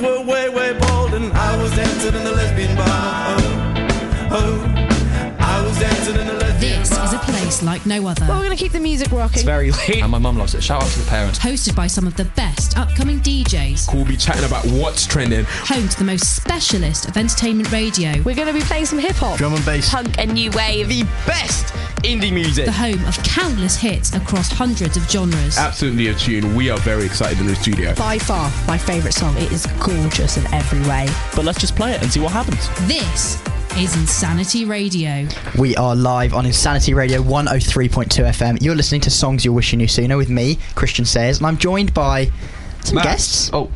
things were way, way bold, and I was dancing in the lesbian bar. Oh, oh, I was dancing in the lesbian This bar. is a place like no other. Well, we're going to keep the music rocking. It's very late. And my mum loves it. Shout out to the parents. Hosted by some of the best upcoming DJs. We'll be chatting about what's trending. Home to the most specialist of entertainment radio. We're going to be playing some hip hop, Drum and bass. punk, and new wave. The best indie music. The home of countless hits across hundreds of genres. Absolutely a tune. We are very excited in the studio. By far, my favourite song. It is gorgeous in every way. But let's just play it and see what happens. This is Insanity Radio. We are live on Insanity Radio 103.2 FM. You're listening to Songs You're Wishing You Knew Sooner with me, Christian Sayers, and I'm joined by some Matt. guests. Oh,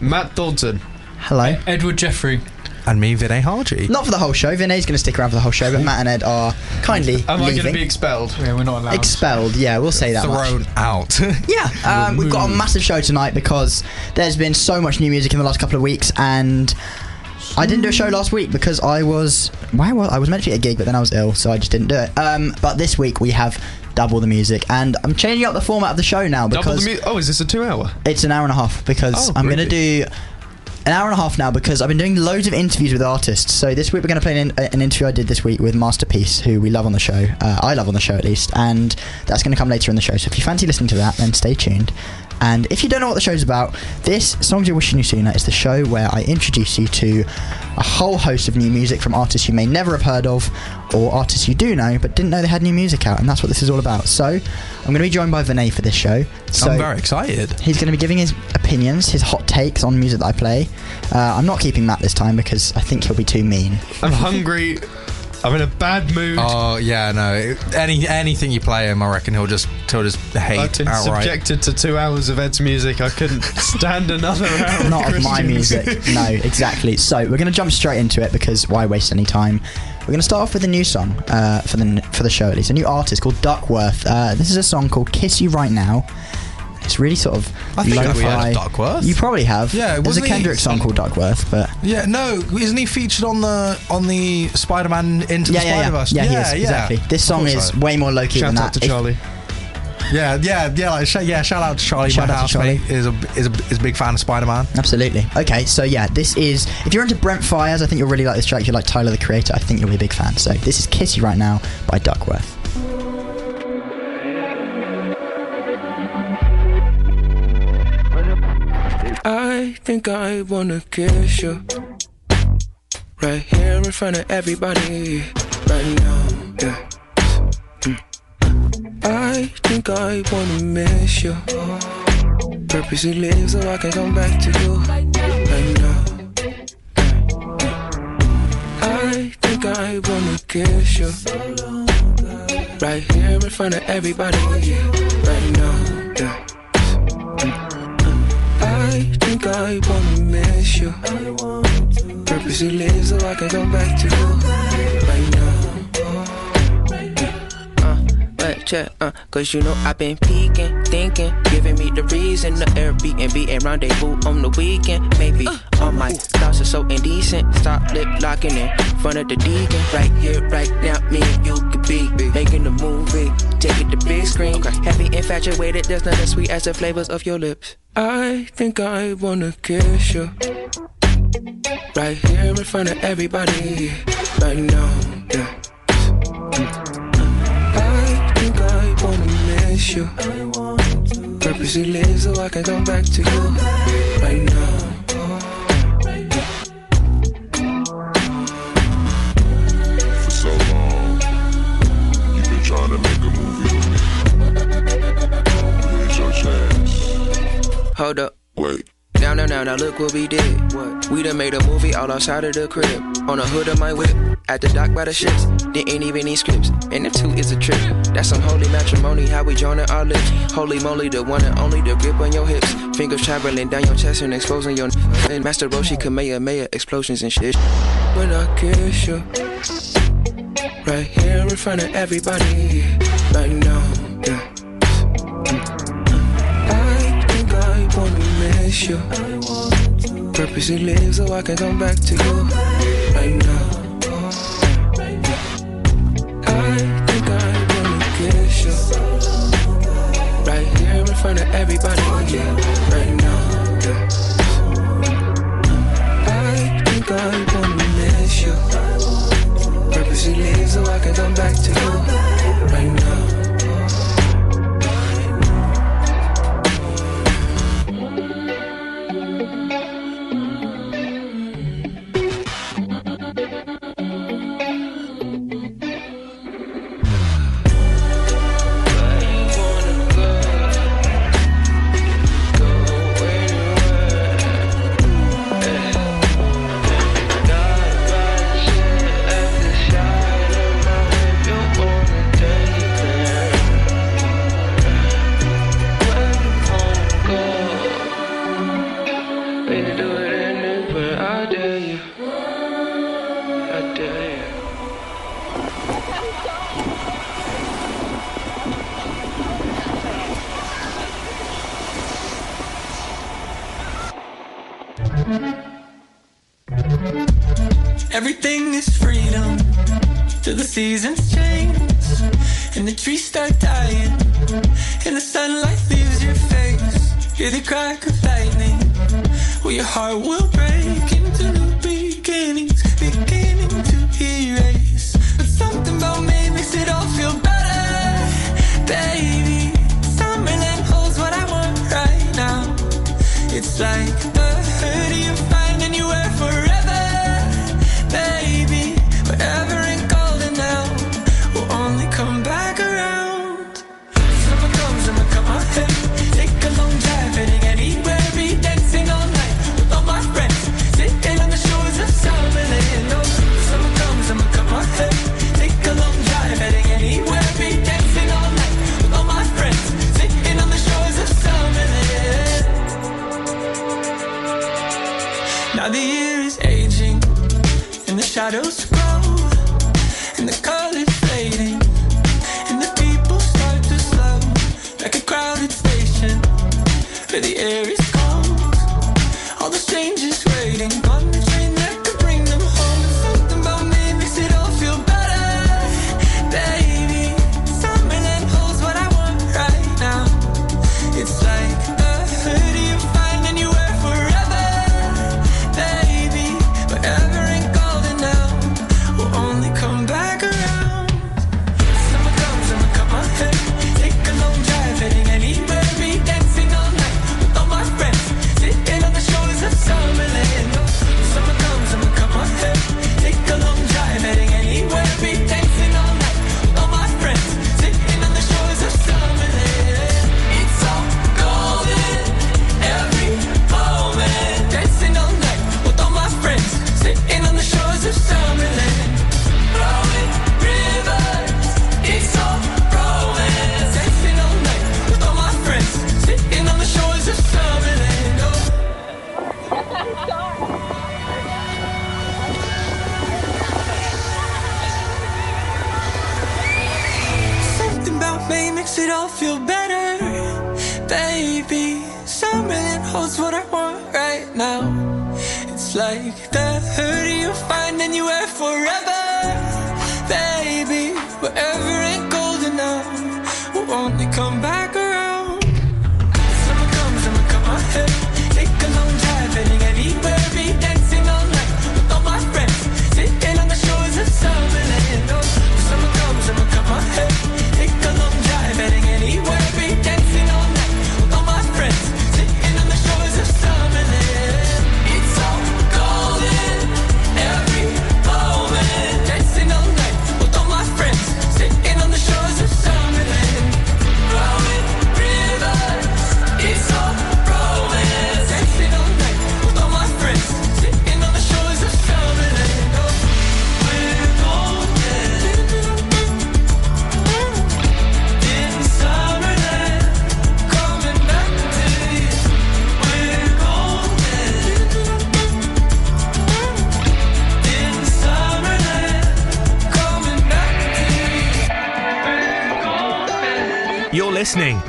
Matt Dodson. Hello. Edward Jeffrey. And me, Vinay Harji. Not for the whole show. Vinay's going to stick around for the whole show, but Matt and Ed are kindly Am I going leaving. to be expelled? Yeah, we're not allowed. Expelled, yeah, we'll say that much. Thrown out. Yeah, um, we've got a massive show tonight because there's been so much new music in the last couple of weeks, and I didn't do a show last week because I was why was I was meant to be at a gig, but then I was ill, so I just didn't do it. Um, but this week we have double the music, and I'm changing up the format of the show now Double because the mu- oh, is this a two hour? it's an hour and a half because Oh, I'm going to do an hour and a half now because I've been doing loads of interviews with artists. So this week we're going to play an, an interview I did this week with Masterpiece, who we love on the show. Uh, I love on the show at least, and that's going to come later in the show. So if you fancy listening to that, then stay tuned. And if you don't know what the show's about, this Songs You're Wishing You Sooner is the show where I introduce you to a whole host of new music from artists you may never have heard of, or artists you do know but didn't know they had new music out, and that's what this is all about. So I'm going to be joined by Vinay for this show. So I'm very excited. He's going to be giving his opinions, his hot takes on music that I play. Uh, I'm not keeping Matt this time because I think he'll be too mean. I'm hungry. I'm in a bad mood. Oh yeah, no. Any anything you play him, I reckon he'll just he'll just hate I've been outright. subjected to two hours of Ed's music. I couldn't stand another hour. Not of my music. No, exactly. So we're going to jump straight into it because why waste any time? We're going to start off with a new song uh, for the for the show at least. A new artist called Duckworth. Uh, this is a song called "Kiss You Right Now." It's really sort of I think I've heard of Duckworth. You probably have. Yeah, there's a wasn't he- Kendrick song called Duckworth, but Yeah, no, isn't he featured on the on the Spider-Man Into yeah, the yeah, yeah, Spider-Verse? yeah, he is exactly. This song is I- way more low key than that. Shout that. out to If- Charlie. Yeah, yeah, yeah. Like, sh- yeah, shout out to Charlie. Shout my out to Charlie. Is a is a is a big fan of Spider-Man. Absolutely. Okay, so yeah, this is. If you're into Brent Faiyaz, I think you'll really like this track. If you like Tyler the Creator, I think you'll be a big fan. So this is Kiss You Right Now by Duckworth. I think I wanna kiss you right here in front of everybody right now. Yeah. I think I wanna miss you. Purposely leave so I can come back to you right now. I think I wanna kiss you right here in front of everybody right now. Yeah. Think I wanna miss you. Purposely leave so I can come back to you right now. Uh, check, uh, cause you know I've been peeking, thinking, giving me the reason the Airbnb and rendezvous on the weekend. Maybe all my thoughts are so indecent. Stop lip locking in front of the deacon. Right here, right now, me and you could be making a movie. Take it to big screen. Happy infatuated, there's nothing sweet as the flavors of your lips. I think I wanna kiss you. Right here in front of everybody. Right now, yeah. I think I wanna miss you. Purposely leave so I can come back to you. Right now. For so long, you've been trying to make a movie with me. Here's your chance. Hold up. Wait. Now, now, now, now, look what we did. What? We done made a movie all outside of the crib. On the hood of my whip. At the dock by the ships. Didn't even need scripts. And the two is a trip. That's some holy matrimony. How we joining our lips. Holy moly, the one and only. The grip on your hips. Fingers traveling down your chest and exposing your. And Master Roshi Kamehameha explosions and shit. When I kiss you. Right here in front of everybody. Right now. miss you. Purposely live so I can come back to you right now. I think I'm gonna kiss you right here in front of everybody. Yeah, right now. Yeah. I think I'm gonna miss you. Purposely live so I can come back to you right now. Everything is freedom till the seasons change and the trees start dying and the sunlight leaves your face. Hear the crack of lightning, well your heart will break. It's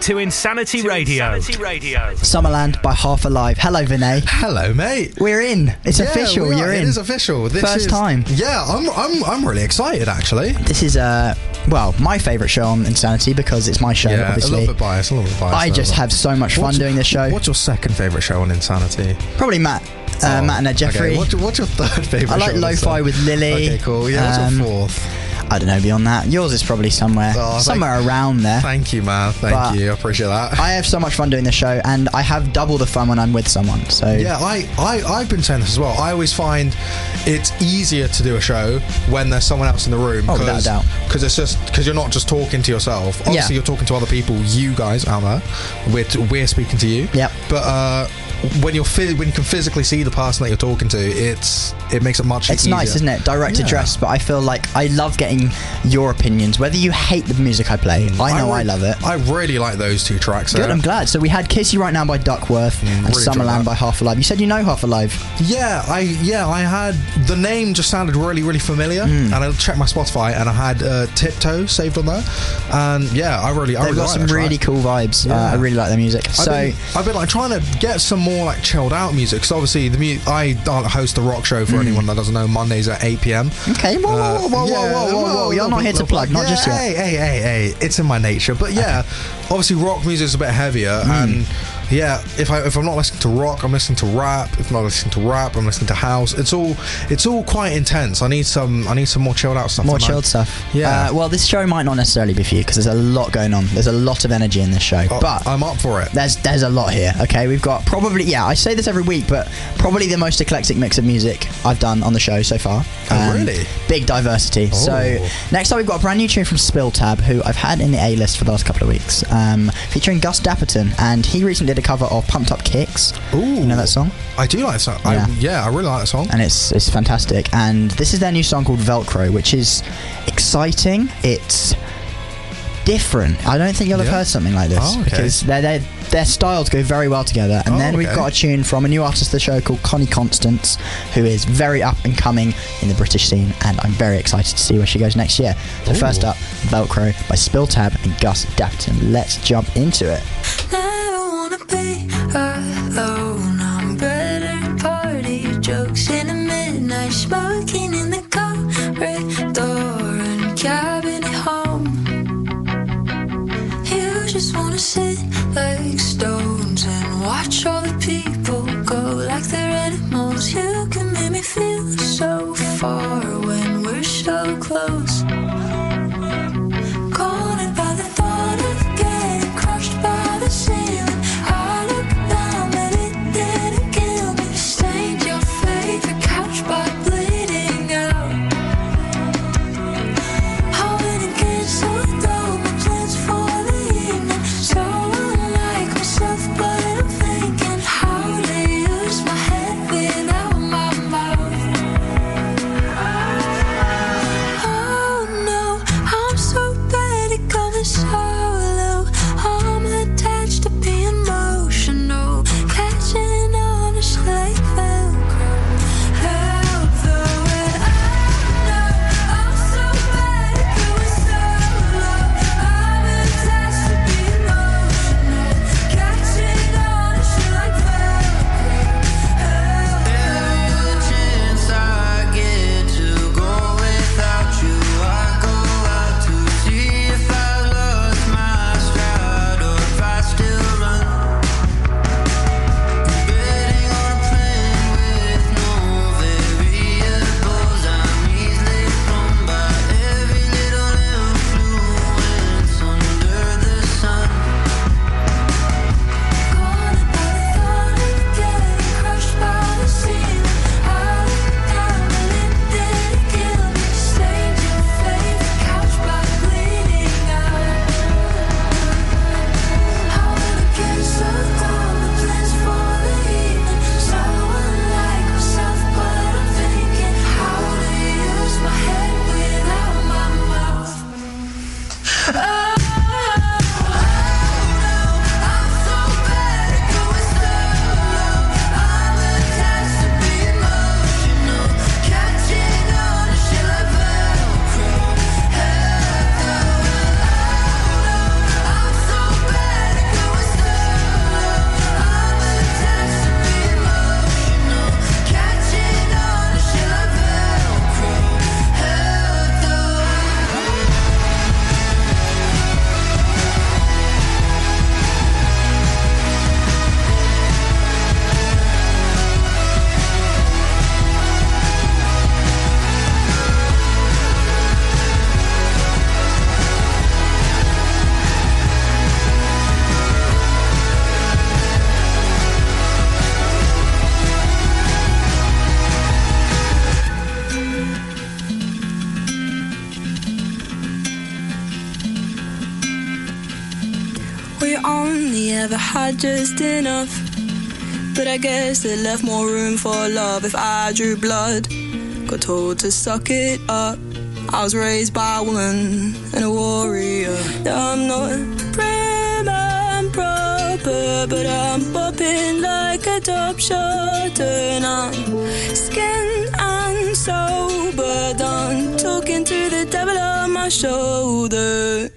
listening to Insanity Radio. Summerland by Half Alive. Hello, Vinay. Hello, mate. We're in. It's Yeah, official. You're in. It is official. This First is- time. Yeah, I'm, I'm, I'm really excited actually. This is uh well my favourite show on Insanity because it's my show. yeah, obviously, a little bit biased. A little bit biased. I there, just have so much fun doing this show. What's your second favourite show on Insanity? Probably Matt, uh, Oh, Matt and Jeffrey. Okay. What's, your, what's your third favourite? I like show Lo-Fi with Lily. Okay, cool. Yeah, what's Um, your fourth? I don't know beyond that. Yours is probably somewhere, Oh, thank- somewhere around there. Thank you, man. Thank But you. I appreciate that. I have so much fun doing the show, and I have double the fun when I'm with someone. So Yeah, I, I, I've been saying this as well. I always find it's easier to do a show when there's someone else in the room. Oh, without a doubt. Because it's just because you're not just talking to yourself. Obviously, Yeah. you're talking to other people. You guys out there, we're t- we're speaking to you. Yep. But uh, when you're phys- when you can physically see the person that you're talking to, it's it makes it much. Easier. It's easier. nice, isn't it? Direct Yeah. address, but I feel like I love getting your opinions. Whether you hate the music I play, I know I, re- love it. I really like those two tracks. Good. I'm glad. So we had Kiss You Right Now by Duckworth and really Summerland by Half Alive. You said you know Half Alive. Yeah, I yeah I had the name just sounded really, really familiar, Hmm. and I checked my Spotify, and I had uh, Tiptoe saved on there, and yeah, I really, I They've really got like some really cool vibes. Uh, I really like their music. I've So been, I've been like trying to get some more more like chilled out music. Because obviously, the mu- I host a rock show for mm. anyone that doesn't know. Mondays at 8 p.m. Okay, whoa, uh, whoa, whoa, whoa, whoa, whoa, whoa, You're not here to plug, not yeah, just yet. Hey, hey, hey, hey. It's in my nature. But yeah, okay. obviously, rock music is a bit heavier mm. and yeah, if I if I'm not listening to rock, I'm listening to rap. If I'm not listening to rap, I'm listening to house. It's all it's all quite intense. I need some I need some more chilled out stuff. more tonight. chilled stuff. Yeah. Uh, well, this show might not necessarily be for you because there's a lot going on. There's a lot of energy in this show. Oh, but I'm up for it. There's there's a lot here. Okay, we've got probably yeah. I say this every week, but probably the most eclectic mix of music I've done on the show so far. Oh, really? Big diversity. So Oh. next up, we've got a brand new tune from Spill Tab, who I've had in the A list for the last couple of weeks, um, featuring Gus Dapperton, and he recently did a cover of Pumped Up Kicks. Ooh, You know that song? I do like that song. Yeah. I, yeah, I really like that song. and it's it's fantastic. And this is their new song called Velcro, which is exciting. It's different. I don't think you'll have Yeah. heard something like this Oh, okay. because their their their styles go very well together. And Oh, then we've okay. got a tune from a new artist of the show called Connie Constance, who is very up and coming in the British scene, and I'm very excited to see where she goes next year. So Ooh. first up, Velcro by Spill Tab and Gus Dapperton. Let's jump into it. for guess it left more room for love if I drew blood. Got told to suck it up. I was raised by a woman and a warrior. I'm not prim and proper, but I'm popping like a top shot. And I'm skin and sober, done talking to the devil on my shoulder.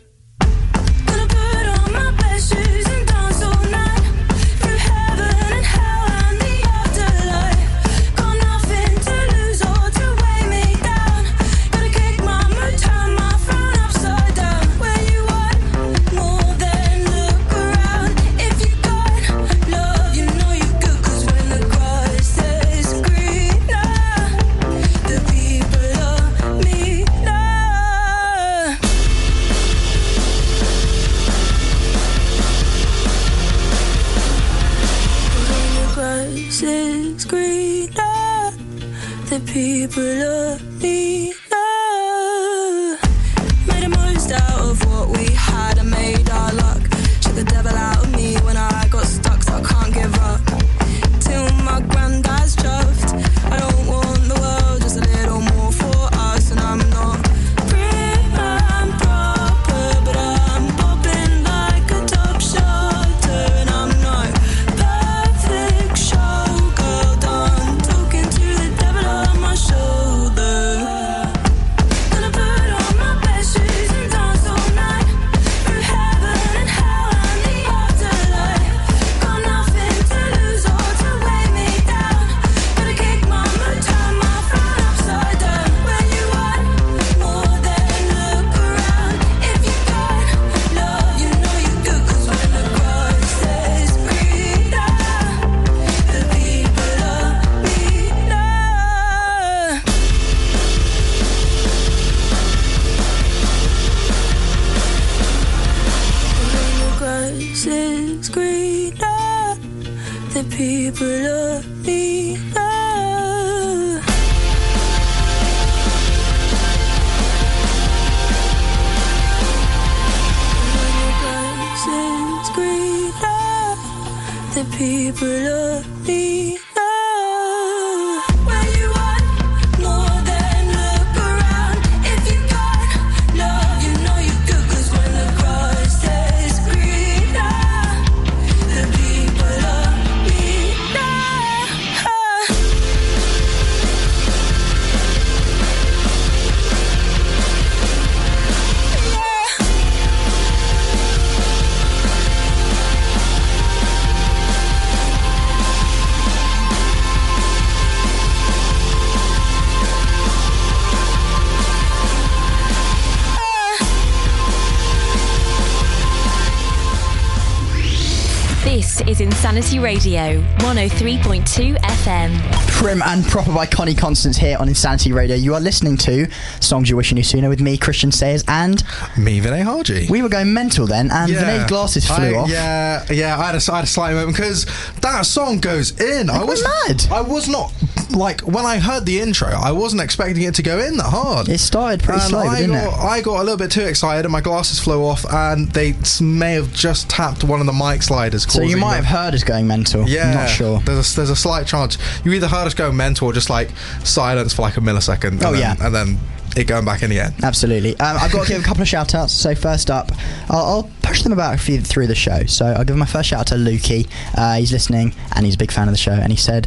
Insanity Radio, 103.2 FM. Prim and proper by Connie Constance here on Insanity Radio. You are listening to Songs You Wish You Knew Sooner with me, Christian Sayers, and me, Vinay Harji. We were going mental then, and Vinay's glasses flew I- off. Yeah, yeah. I had a, I had a slight moment because that song goes in. I was mad. I was not like when I heard the intro. I wasn't expecting it to go in that hard. It started pretty and slow, I didn't got, it? I got a little bit too excited, and my glasses flew off, and they may have just tapped one of the mic sliders. So you might have heard us going mental. Yeah, I'm not sure. There's a, there's a slight chance you either heard us go mental or just like silence for like a millisecond. And Oh, then, yeah. and then it going back in again. Absolutely. Um, I've got to give a couple of shout outs. So, first up, I'll, I'll them about a few through the show. So, I'll give my first shout out to Lukey. Uh, he's listening and he's a big fan of the show. And he said,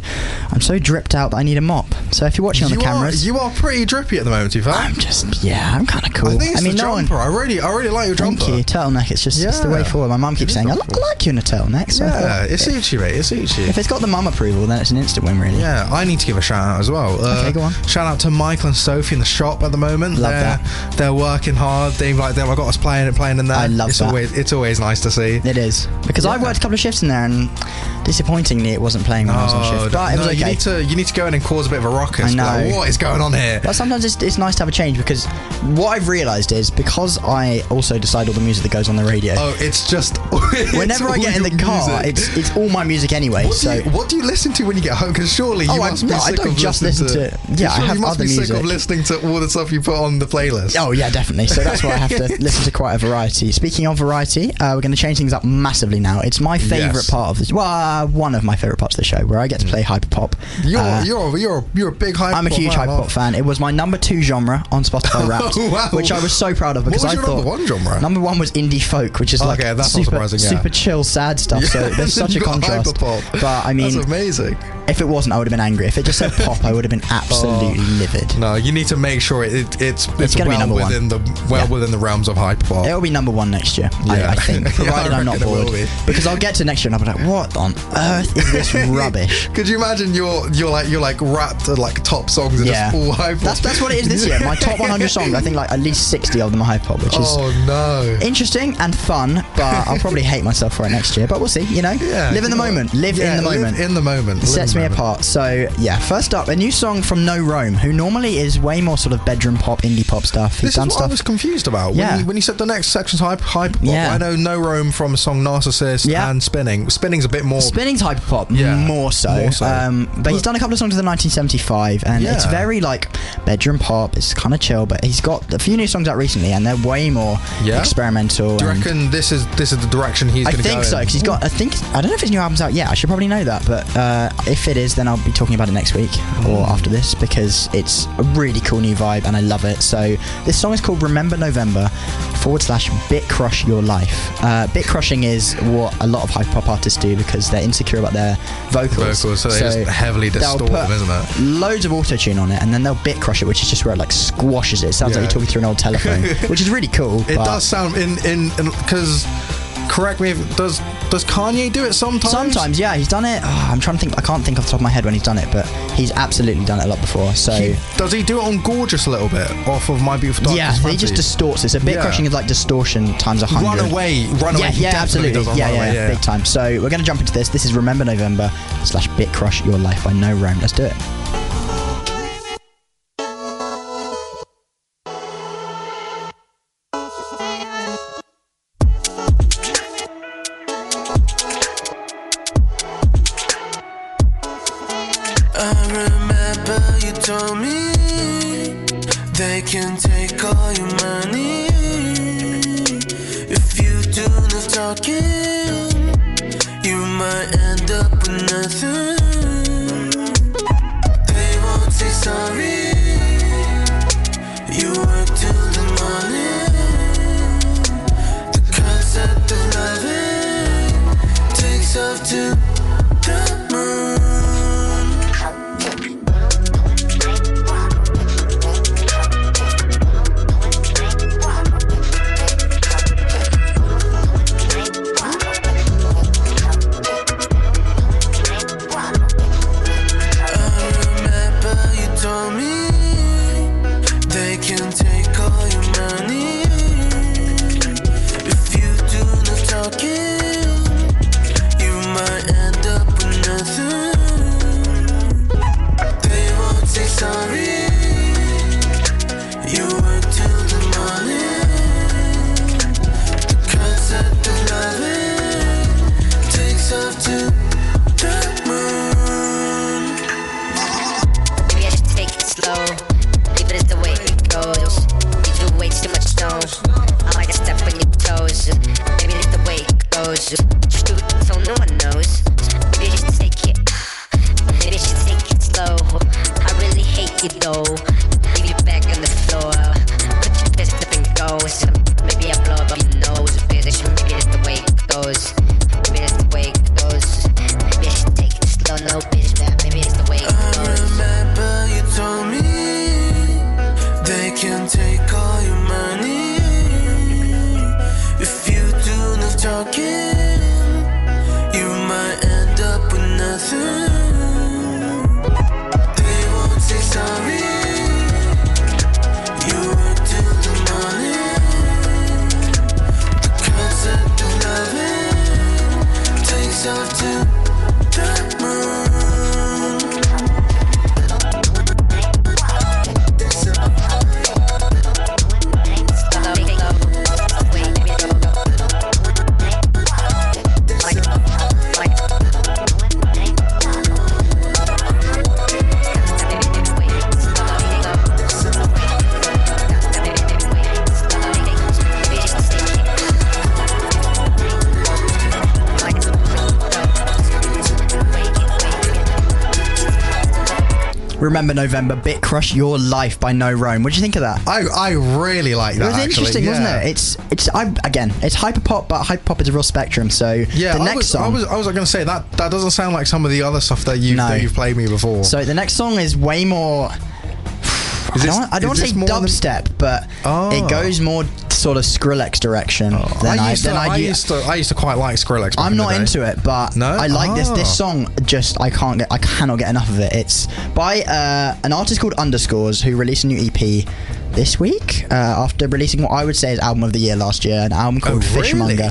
I'm so dripped out that I need a mop. So, if you're watching on you the cameras. Are, you are pretty drippy at the moment, you I'm just, yeah, I'm kind of cool. I think it's mean, the no one- jumper. I really, I really like your Thank jumper. you. Turtleneck, it's just it's the way forward. My mum keeps saying, I, I like you in a turtleneck. So I Yeah, it suits you, mate. It suits you. if it's got the mum approval, then it's an instant win, really. Yeah, I need to give a shout out as well. Uh, Okay, go on. Shout out to Michael and Sophie in the shop at the moment. Love they're, that. They're working hard. They've like they've got us playing and playing in there. I love it's that. Always, it's always nice to see. It is. Because I've worked a couple of shifts in there and disappointingly it wasn't playing when I was on shift. Oh, but it was Oh, no, okay. you need to you need to go in and cause a bit of a ruckus. I Be like, know. what is going on here? But sometimes it's, it's nice to have a change because what I've realised is because I also decide all the music that goes on the radio. Oh, it's just it's whenever I get in the car, music. it's it's all my music anyway. What so do, you, what do you listen to when you get home? Because surely you Oh, I- must be no, I don't of just listen to- yeah, I have you must other be sick music. of listening to all the stuff you put on the playlist. Oh yeah, definitely. So that's why I have to listen to quite a variety. Speaking of variety, uh, we're going to change things up massively now. It's my favourite Yes. part of this. Well, uh, one of my favourite parts of the show, where I get to play hyperpop. You're Uh, you're you're you're a big hype. I'm a huge hyperpop fan. It was my number two genre on Spotify Wrapped, Oh, wow. which I was so proud of because I thought number one genre? Number one was indie folk, which is like Okay, that's super, surprising, yeah. super chill, sad stuff. so there's such a contrast. hyperpop. But I mean, That's amazing. if it wasn't, I would have been angry. If it just said pop, I would have been absolutely Oh. livid. No, you need to make sure it it, it's it's, be well number one. within the well Yeah. within the realms of hyperpop. It'll be number one next year, I, Yeah. I think, Yeah, provided I'm not reckon it will bored. be. Because I'll get to next year and I'll be like, what on earth is this rubbish? Could you imagine you're you're like you're like rapped to like top songs and Yeah. all hyperpop. That's that's what it is this year. My top 100 songs, I think like at least 60 of them are hype hop, which is Oh no. interesting and fun. But I'll probably hate myself for it next year. But we'll see. You know, Yeah, live in the moment. Live Yeah, in the live moment. in the moment. It sets me moment. apart. So yeah, first up, a new song from No Rome, who normally is way more sort of bedroom pop, indie pop stuff. He's This done is what stuff. I was confused about. Yeah. When you, when you said the next section's hype, hyperpop, Yeah. I know No Rome from a song Narcissist Yeah. and Spinning. Spinning's a bit more. Spinning's hyper pop, Yeah, more so. more so. Um, but, he's done a couple of songs in the 1975, and it's very like bedroom pop. It's kind of chill, but he's got a few new songs out recently, and they're way more Yeah? experimental. Do you reckon this is this is the direction he's I going to go think so because he's got. I think I don't know if his new album's out yet. I should probably know that, but uh, if it is, then I'll be talking about it next week or Mm. after this because it's a really cool new vibe and I love it. So this song is called "Remember November" forward slash Bit Crush Your Life. Uh, bit crushing is what a lot of hyper pop artists do because they're insecure about their vocals. Vocals, so they just heavily distort them, isn't it? Loads of auto tune on it, and then they'll bit crush it, which is just where it like squashes it. It sounds Yeah. like you're talking through an old telephone, which is really cool. It does sound in in because. Correct me if does does Kanye do it sometimes? Sometimes, yeah, he's done it. Oh, I'm trying to think. I can't think off the top of my head when he's done it, but he's absolutely done it a lot before. So He- does he do it on Gorgeous a little bit off of My Beautiful Dark yeah, he just distorts it. So bit Yeah. crushing is like distortion times a hundred. Run away, Yeah, he yeah, definitely absolutely. Yeah, yeah, yeah. big time. So we're gonna jump into this. This is Remember November slash Bit Crush Your Life by No Rome. Let's do it. Remember November, Bit Crush Your Life by No Rome. What do you think of that? I I really like that. It was actually, interesting, wasn't it? It's it's I again, it's hyper pop, but hyper pop is a real spectrum. So Yeah, the I next was, song. I was I was going to say that that doesn't sound like some of the other stuff that you No. that you've played me before. So the next song is way more. Is I this- don't, I don't want to say this more than- dubstep, but Oh. it ah. goes more sort of Skrillex direction oh, than I I, used, to, than I, do. used to, I used to quite like Skrillex. I'm not into it, but No? I like this. Oh. This ah. song just I can't get. I cannot get enough of it. It's by uh, an artist called Underscores who released a new EP this week uh, after releasing what I would say is album of the year last year, an album called Oh, really? Fishmonger.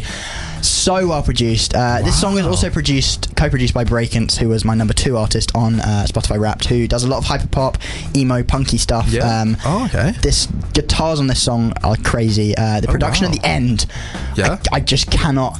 So well produced. Uh, This song is also produced, co-produced by Brakence, who was my number two artist on uh, Spotify Wrapped, who does a lot of hyperpop, emo, punky stuff. Yeah. Um, oh, okay. this guitars on this song are crazy. Uh, the Oh, production wow. at the end, Yeah. I, I just cannot.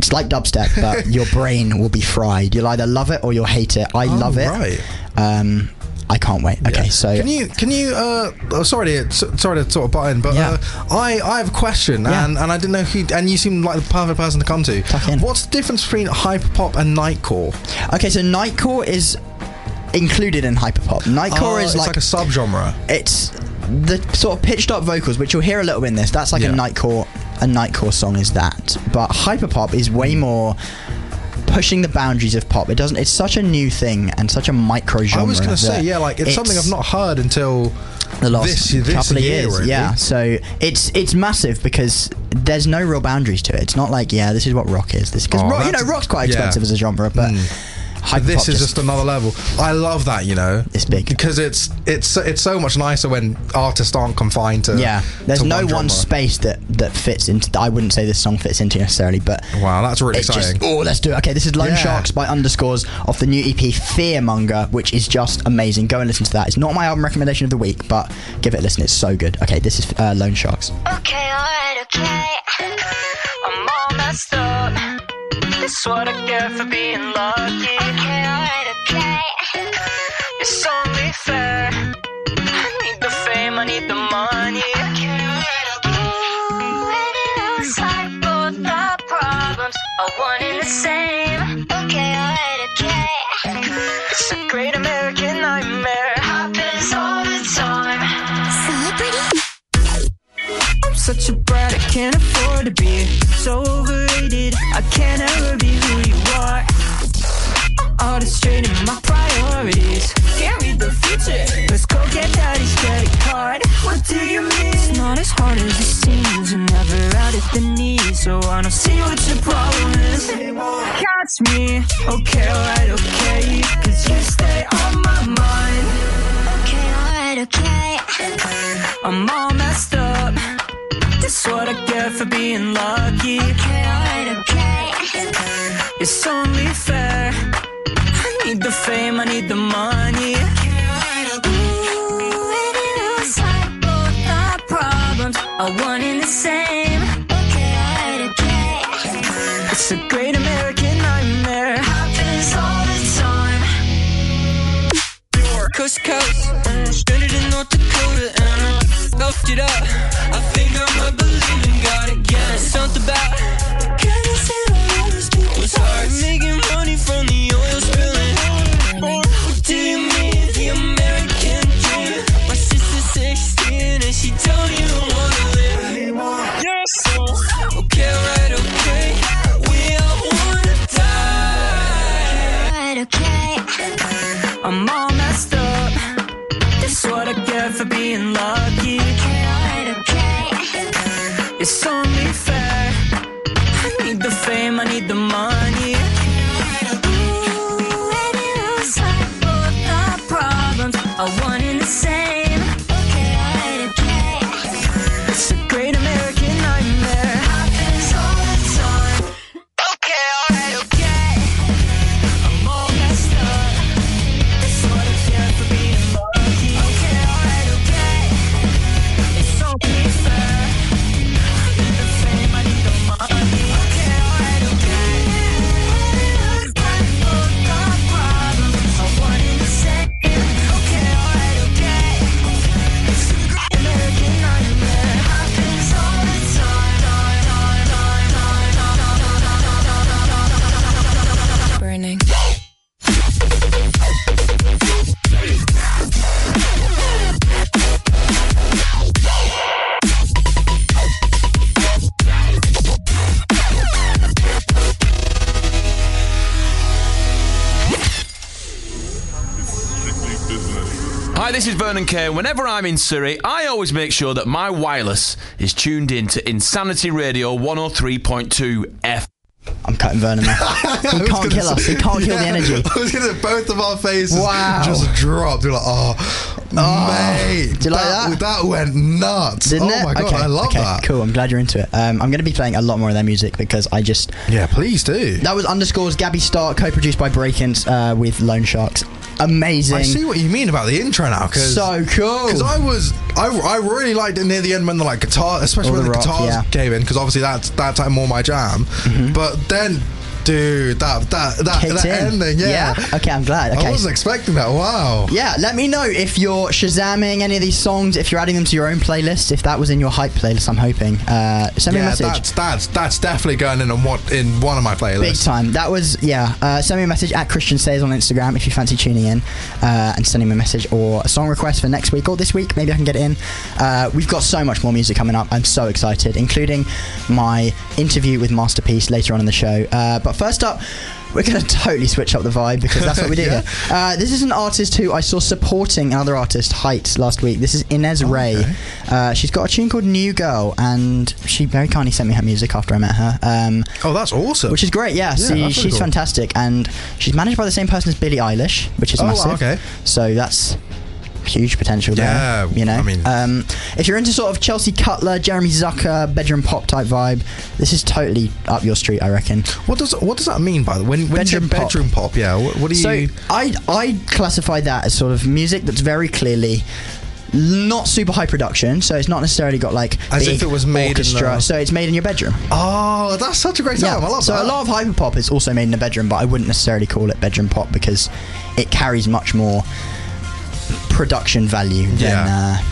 It's like dubstep, but your brain will be fried. You'll either love it or you'll hate it. I Oh, love it. right. Um, I can't wait. Okay, so Can you can you uh oh, sorry to sorry to sort of butt in, but Yeah. uh, I I have a question Yeah. and and I didn't know who and you seem like the perfect person to come to. What's the difference between hyperpop and nightcore? okay, so Nightcore is included in hyperpop. Nightcore Oh, is like, like a subgenre. it's the sort of pitched up vocals, which you'll hear a little bit in this. That's like Yeah. a Nightcore. A Nightcore song is that, but hyperpop is way more pushing the boundaries of pop. It doesn't. It's such a new thing and such a micro genre. I was going to say yeah, like it's, something I've not heard until the last this, this couple of year, years. really. Yeah, so it's it's massive because there's no real boundaries to it. It's not like yeah, this is what rock is. This because Oh, you know rock's quite yeah. expensive as a genre, but hmm. But this is just another level. I love that, you know. It's big because it's it's it's so much nicer when artists aren't confined to yeah. There's to no one, one, space that that fits into. I wouldn't say this song fits into necessarily, but Wow, that's really it's just exciting. oh, let's do it. Okay, this is Lone Yeah. Sharks by Underscores off the new EP Fearmonger, which is just amazing. Go and listen to that. It's not my album recommendation of the week, but give it a listen. It's so good. Okay, this is uh, Lone Sharks. Okay, alright, okay. I'm all messed up. That's what I get for being lucky. Okay, alright, okay. It's only fair. I need the fame, I need the money. Okay, alright, okay. It looks like both the problems are one and the same. Okay, alright, okay. It's a great American such a brat, I can't afford to be so overrated. I can't ever be who you are. All the straight in my priorities. Can't read the future. Let's go get daddy's credit card. What do you mean? It's not as hard as it seems. You're never out at the knees, so I don't see what your problem is. Catch me, okay, alright, okay. Cause you stay on my mind. Okay, alright, okay. I'm all messed up. That's what I get for being lucky. Okay, alright, okay. It's only fair. I need the fame, I need the money. Ooh, and it looks like both our problems are one and the same. Okay, alright, okay. It's a great American nightmare. Happens all the time. Coast to coast, stranded in North Dakota, and I buffed it up. This is Vernon Kay. Whenever I'm in Surrey, I always make sure that my wireless is tuned in to Insanity Radio 103.2 F. I'm cutting Vernon now. He can't kill us. He can't kill the energy. I was gonna both of our faces Wow. just dropped. You're like, oh, mate. Do you like that? That went nuts. Didn't oh it? my god, okay, I love okay, that. Cool. I'm glad you're into it. Um, I'm going to be playing a lot more of their music because I just Yeah, please do. that was underscores Gabby Stark, co-produced by Brakence uh, with Lone Sharks. Amazing. I see what you mean about the intro now. Cause, So cool. Because I was, I, I really liked it near the end when the like guitar, especially All when the the, rock, guitars yeah. came in. Because obviously that's that's like more my jam. Mm-hmm. But then, dude, that that that, Kicked that in. ending, yeah. Okay, I'm glad. Okay. I wasn't expecting that. Wow. Yeah, let me know if you're Shazamming any of these songs, if you're adding them to your own playlist, if that was in your hype playlist, I'm hoping. Uh, send me a yeah, message. that's that's that's definitely going in on what in one of my playlists. Big time. That was, yeah. Uh, send me a message at Christian Says on Instagram if you fancy tuning in uh, and sending me a message or a song request for next week or this week. Maybe I can get it in. Uh, we've got so much more music coming up. I'm so excited, including my interview with Masterpiece later on in the show. Uh, but first up, we're going to totally switch up the vibe because that's what we do Yeah. here. Uh, this is an artist who I saw supporting another artist, Heights, last week. This is Inez Ray. okay. Uh, she's got a tune called New Girl, and she very kindly sent me her music after I met her. Um, Oh, that's awesome. which is great. Yeah, Yeah, see, she's cool. fantastic, and she's managed by the same person as Billie Eilish, which is Oh, massive. okay. So that's huge potential Yeah, there. You know, I mean- um, if you're into sort of Chelsea Cutler, Jeremy Zucker, bedroom pop type vibe, this is totally up your street, I reckon. What does what does that mean by the when when Bedroom pop. bedroom pop? Yeah. What, what do you? So I I classify that as sort of music that's very clearly. Not super high production, so it's not necessarily got like As if it was made in orchestra. the- So it's made in your bedroom. oh, that's such a great time. I love so that. a lot of hyperpop is also made in the bedroom, but I wouldn't necessarily call it bedroom pop because it carries much more production value than Yeah. uh,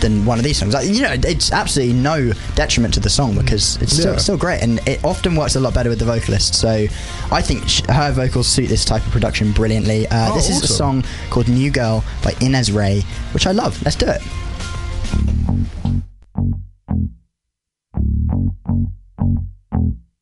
than one of these songs. Like, you know, it's absolutely no detriment to the song because it's still, Yeah. still great, and it often works a lot better with the vocalist. So I think sh- her vocals suit this type of production brilliantly. Uh, Oh, this is a song called "New Girl" by Inez Ray, which I love. Let's do it.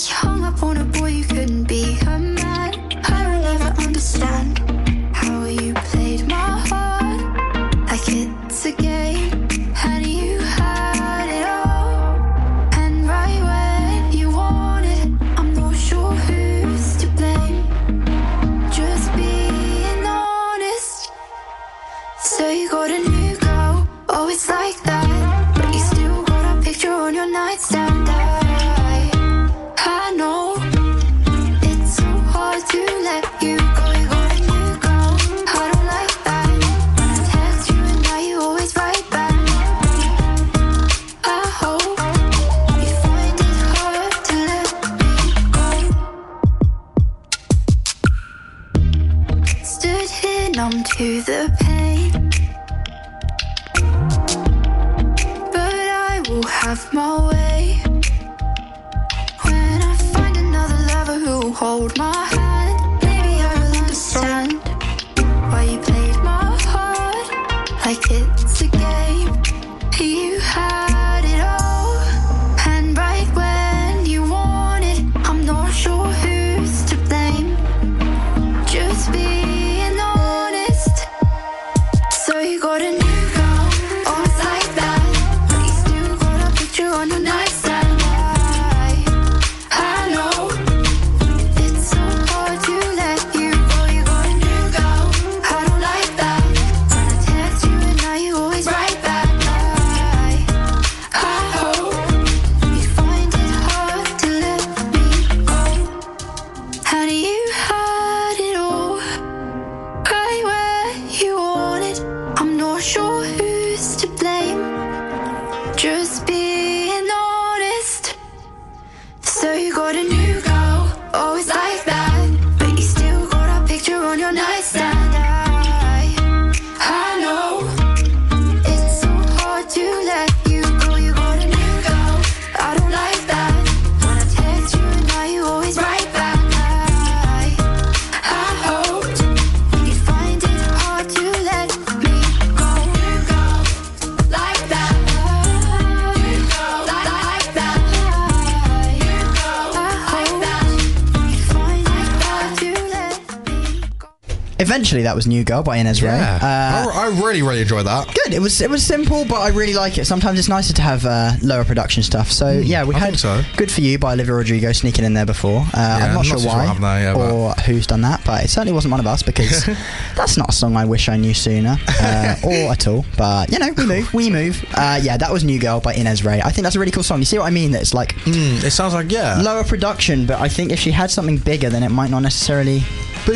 Was hung up on a boy you couldn't be a man. I don't ever understand how you played my heart like it's a game. And you had it all. And right when you I'm not sure who's to blame. Just being honest. So you got a new girl, oh it's like that. To the pain. But I will have my way. When I find another lover who will hold my hand, Eventually, that was New Girl by Inez Ray. Yeah, Uh, I, I really really enjoyed that. Good. It was it was simple, but I really like it. Sometimes it's nicer to have uh, lower production stuff. So yeah, we I had so. "Good for You" by Olivia Rodrigo sneaking in there before. Uh, I'm I'm not not sure why what happened there, yeah, but- or who's done that, but it certainly wasn't one of us because that's not a song I wish I knew sooner uh, or at all. But you know, we move, we move. Uh, yeah, that was "New Girl" by Inez Ray. I think that's a really cool song. You see what I mean? That it's like Mm, it sounds like yeah. lower production, but I think if she had something bigger, then it might not necessarily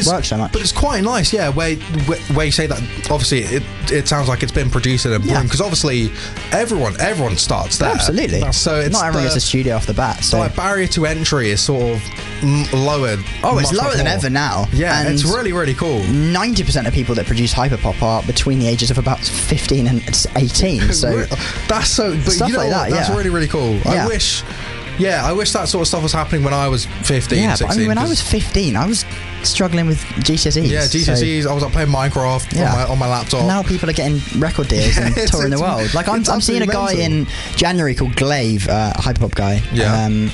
work so much. But it's quite nice, yeah. Where where, where you say that, obviously, it it sounds like it's been produced in a room because obviously everyone everyone starts there. Absolutely. So it's not everyone the, gets a studio off the bat. So like barrier to entry is sort of mm, lowered. Oh, it's much, lower much than more. ever now. Yeah, And it's really really cool. 90% of people that produce hyperpop are between the ages of about 15 and 18. So that's so. But stuff you know like what? that, That's yeah. really really cool. Yeah. I wish. Yeah, I wish that sort of stuff was happening when I was 15, yeah, 16. but I mean, when I was 15, I was struggling with GCSEs. yeah, GCSEs. I was like playing Minecraft Yeah. on, my, on my laptop. So now people are getting record deals and touring the world. Like I'm, I'm seeing a guy absolutely in January called Glaive, uh, a hyperpop guy. Yeah. Um,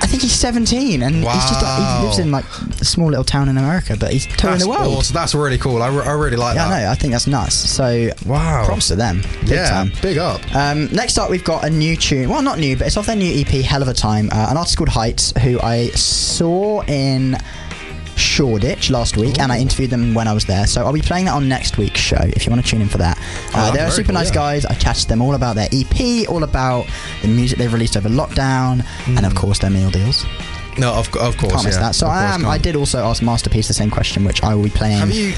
I think he's 17 and he's just like, he lives in like a small little town in America, but he's touring that's the world. awesome. That's really cool. I, re- I really like Yeah, that. I know. I think that's nuts. So wow, props to them. Big yeah, time. big up. Um, next up, we've got a new tune. Well, not new, but it's off their new EP, Hell of a Time. Uh, an artist called Heights, who I saw in Shoreditch last week, and I interviewed them when I was there. So I'll be playing that on next week's show if you want to tune in for that. Oh, Uh, they're super cool, nice yeah. guys. I chatted them all about their EP, all about the music they've released over lockdown, and of course their meal deals. No, of, of course, Can't miss yeah. that. So Of I am. I did also ask Masterpiece the same question, which I will be playing. Have you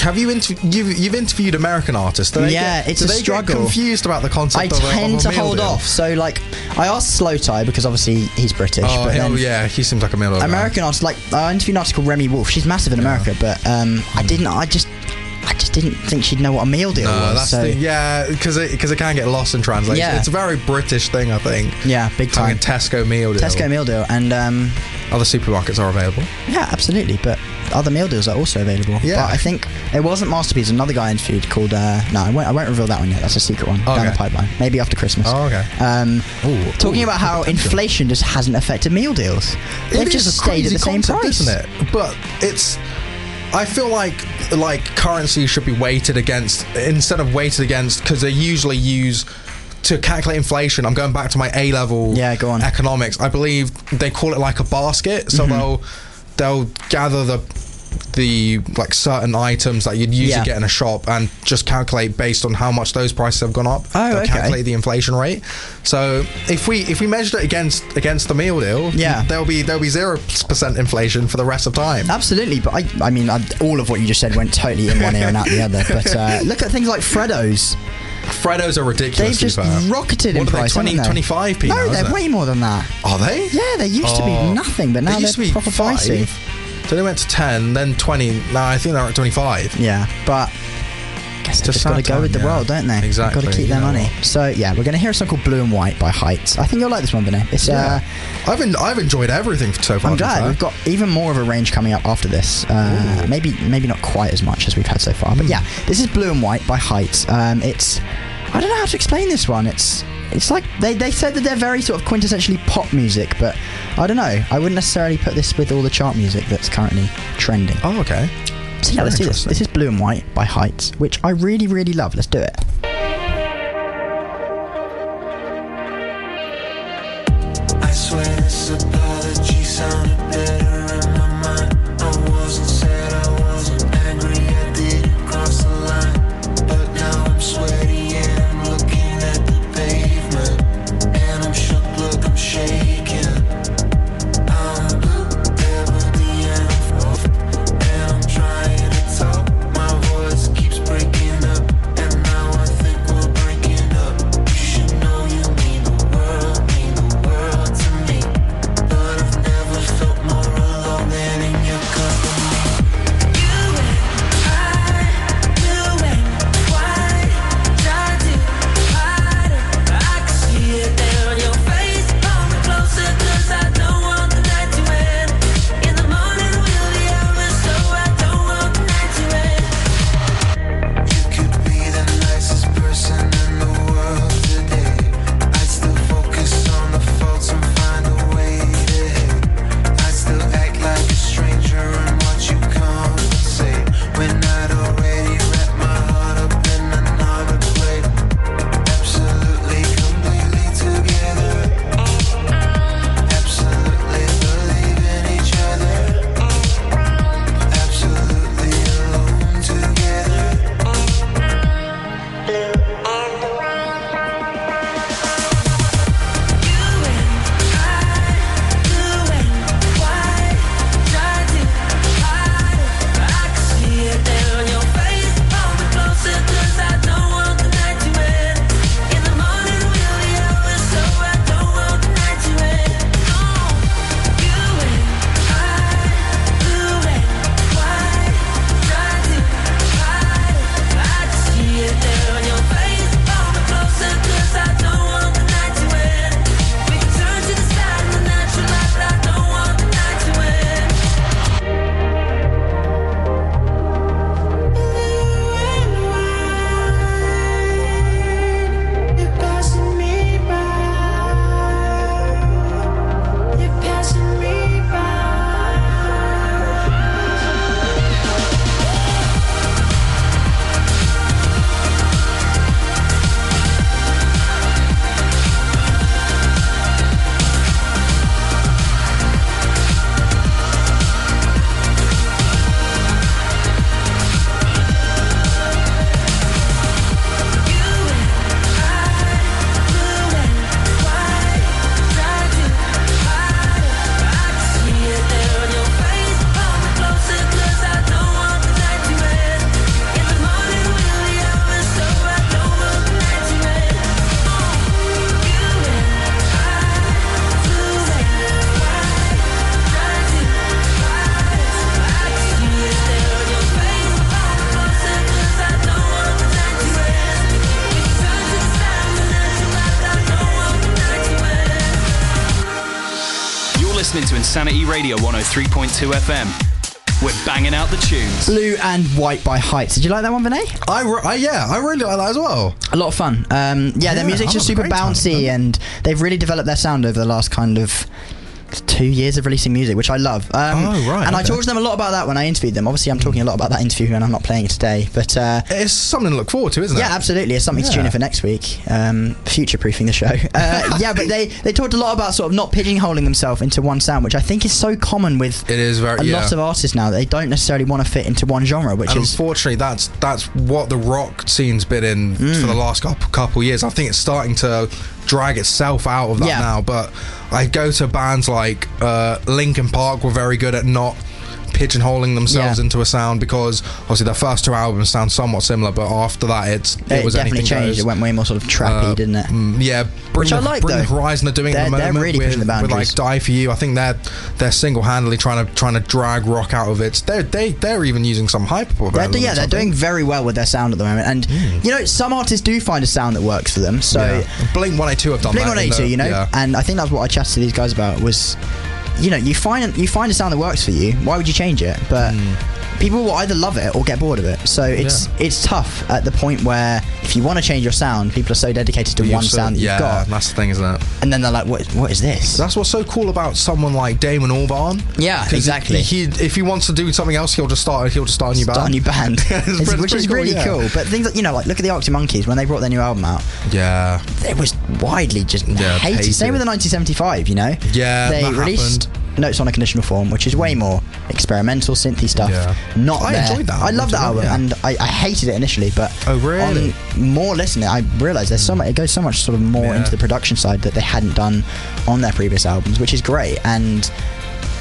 have you inter- you've, you've interviewed American artists? Yeah, get, it's a struggle. Confused about the concept. I of a- of tend a to hold deal? off. So like, I asked Slowthai because obviously he's British. Oh, but hell yeah, he seems like a meal. American artist. like I interviewed an artist called Remi Wolf. She's massive in America, but um, I didn't. I just, I just didn't think she'd know what a meal deal No, was. that's so the, yeah, because it, 'cause it can get lost in translation. Yeah. It's a very British thing, I think. yeah, big time. a Tesco meal deal. Tesco meal deal, and um, Other supermarkets are available. yeah, absolutely. But other meal deals are also available. Yeah. but I think it wasn't Masterpiece. Another guy I interviewed called. Uh, no, I won't, I won't reveal that one yet. That's a secret one down the pipeline. Maybe after Christmas. Oh, okay. Um, Ooh, talking ooh, about how inflation just hasn't affected meal deals. They've just stayed at the same concept, price, isn't it? But it's. I feel like like currency should be weighted against instead of weighted against because they usually use to calculate inflation. I'm going back to my A level Yeah, go on. economics. I believe they call it like a basket. So Mhm. they'll they'll gather the the like certain items that you'd usually Yeah. get in a shop and just calculate based on how much those prices have gone up. Oh, okay. calculate the inflation rate. So if we if we measured it against against the meal deal, Yeah. there'll be there'll be zero percent inflation for the rest of time. Absolutely, but I, I mean, I, all of what you just said went totally in one ear and out the other. But uh, look at things like Freddos. Freddos are ridiculous. They've just fair. rocketed in What are they, price. 20, haven't 25p No, now, they're way more than that. Are they? Yeah, they used to Oh. be nothing, but now they to be proper pricey. So they went to 10, then 20. Now I think they're at 25. Yeah, but I guess they've Just just got to go time, with the yeah. world, don't they? Exactly, Got to keep their know money. what? So yeah, we're going to hear a song called Blue and White by Heights. I think you'll like this one, Vinay. It's uh, I've en- I've enjoyed everything so far. I'm glad fair. we've got even more of a range coming up after this. Uh, maybe maybe not quite as much as we've had so far, Hmm. but yeah, this is Blue and White by Heights. Um, it's I don't know how to explain this one. It's it's like they, they said that they're very sort of quintessentially pop music, but I don't know. I wouldn't necessarily put this with all the chart music that's currently trending. Oh, okay. So yeah, let's do this. This is Blue and White by Heights, which I really really love. Let's do it. I swear Radio 103.2 FM. We're banging out the tunes. Blue and White by Heights. Did you like that one, Vinay? I, re- I yeah, I really like that as well. A lot of fun. Um, yeah, their Yeah, music's I just super great time bouncy, and they've really developed their sound over the last kind of two years of releasing music, which I love. Um, Oh, right, And I okay. talked to them a lot about that when I interviewed them. Obviously, I'm talking a lot about that interview, and I'm not playing it today. But uh, it's something to look forward to, isn't it? Yeah, absolutely. It's something to tune in for next week. Um, future proofing the show. Uh, yeah, but they they talked a lot about sort of not pigeonholing themselves into one sound, which I think is so common with It is very a yeah. lot of artists now. They don't necessarily want to fit into one genre, which and is unfortunately, that's that's what the rock scene's been in Mm. for the last couple, couple years. I think it's starting to drag itself out of that Yeah. now. But I go to bands like uh, Linkin Park were very good at not pigeonholing themselves Yeah. into a sound because obviously their first two albums sound somewhat similar, but after that, it's it, it, was definitely anything changed. goes. It went way more sort of trappy, Uh, didn't it? Mm, yeah, Bring Which the, I like, Bring the. Horizon are doing They're- the they're moment really with, pushing the with like. Die for You. I think they're they're single handedly trying to trying to drag rock out of it. They're they they're even using some hyperpop. They're, yeah, they're doing very well with their sound at the moment, and you know some artists do find a sound that works for them. So Yeah. Blink 182 have done Blink that. in 182, you know, yeah. and I think that's what I chatted to these guys about was, you know, you find you find a sound that works for you. Why would you change it? But Hmm. people will either love it or get bored of it. So it's it's tough at the point where if you want to change your sound, people are so dedicated to You've one so- sound that yeah, you've got, that's the thing, isn't it? and then they're like, "What? What is this?" That's what's so cool about someone like Damon Albarn. Yeah, exactly. He, if he wants to do something else, he'll just start. He'll just start a new band. Start a new band, It's It's- pretty- which is really yeah. cool. But things like you know, like look at the Arctic Monkeys when they brought their new album out. Yeah. It was widely just Yeah, hated. hated. Same with the 1975. You know. Yeah, They released Notes on a Conditional Form, which is way more experimental synthy stuff. Yeah. Not I there. enjoyed that I album love that album, yeah. and I, I hated it initially, but Oh, really? on more listening, I realised there's so much. It goes so much sort of more Yeah. into the production side that they hadn't done on their previous albums, which is great. And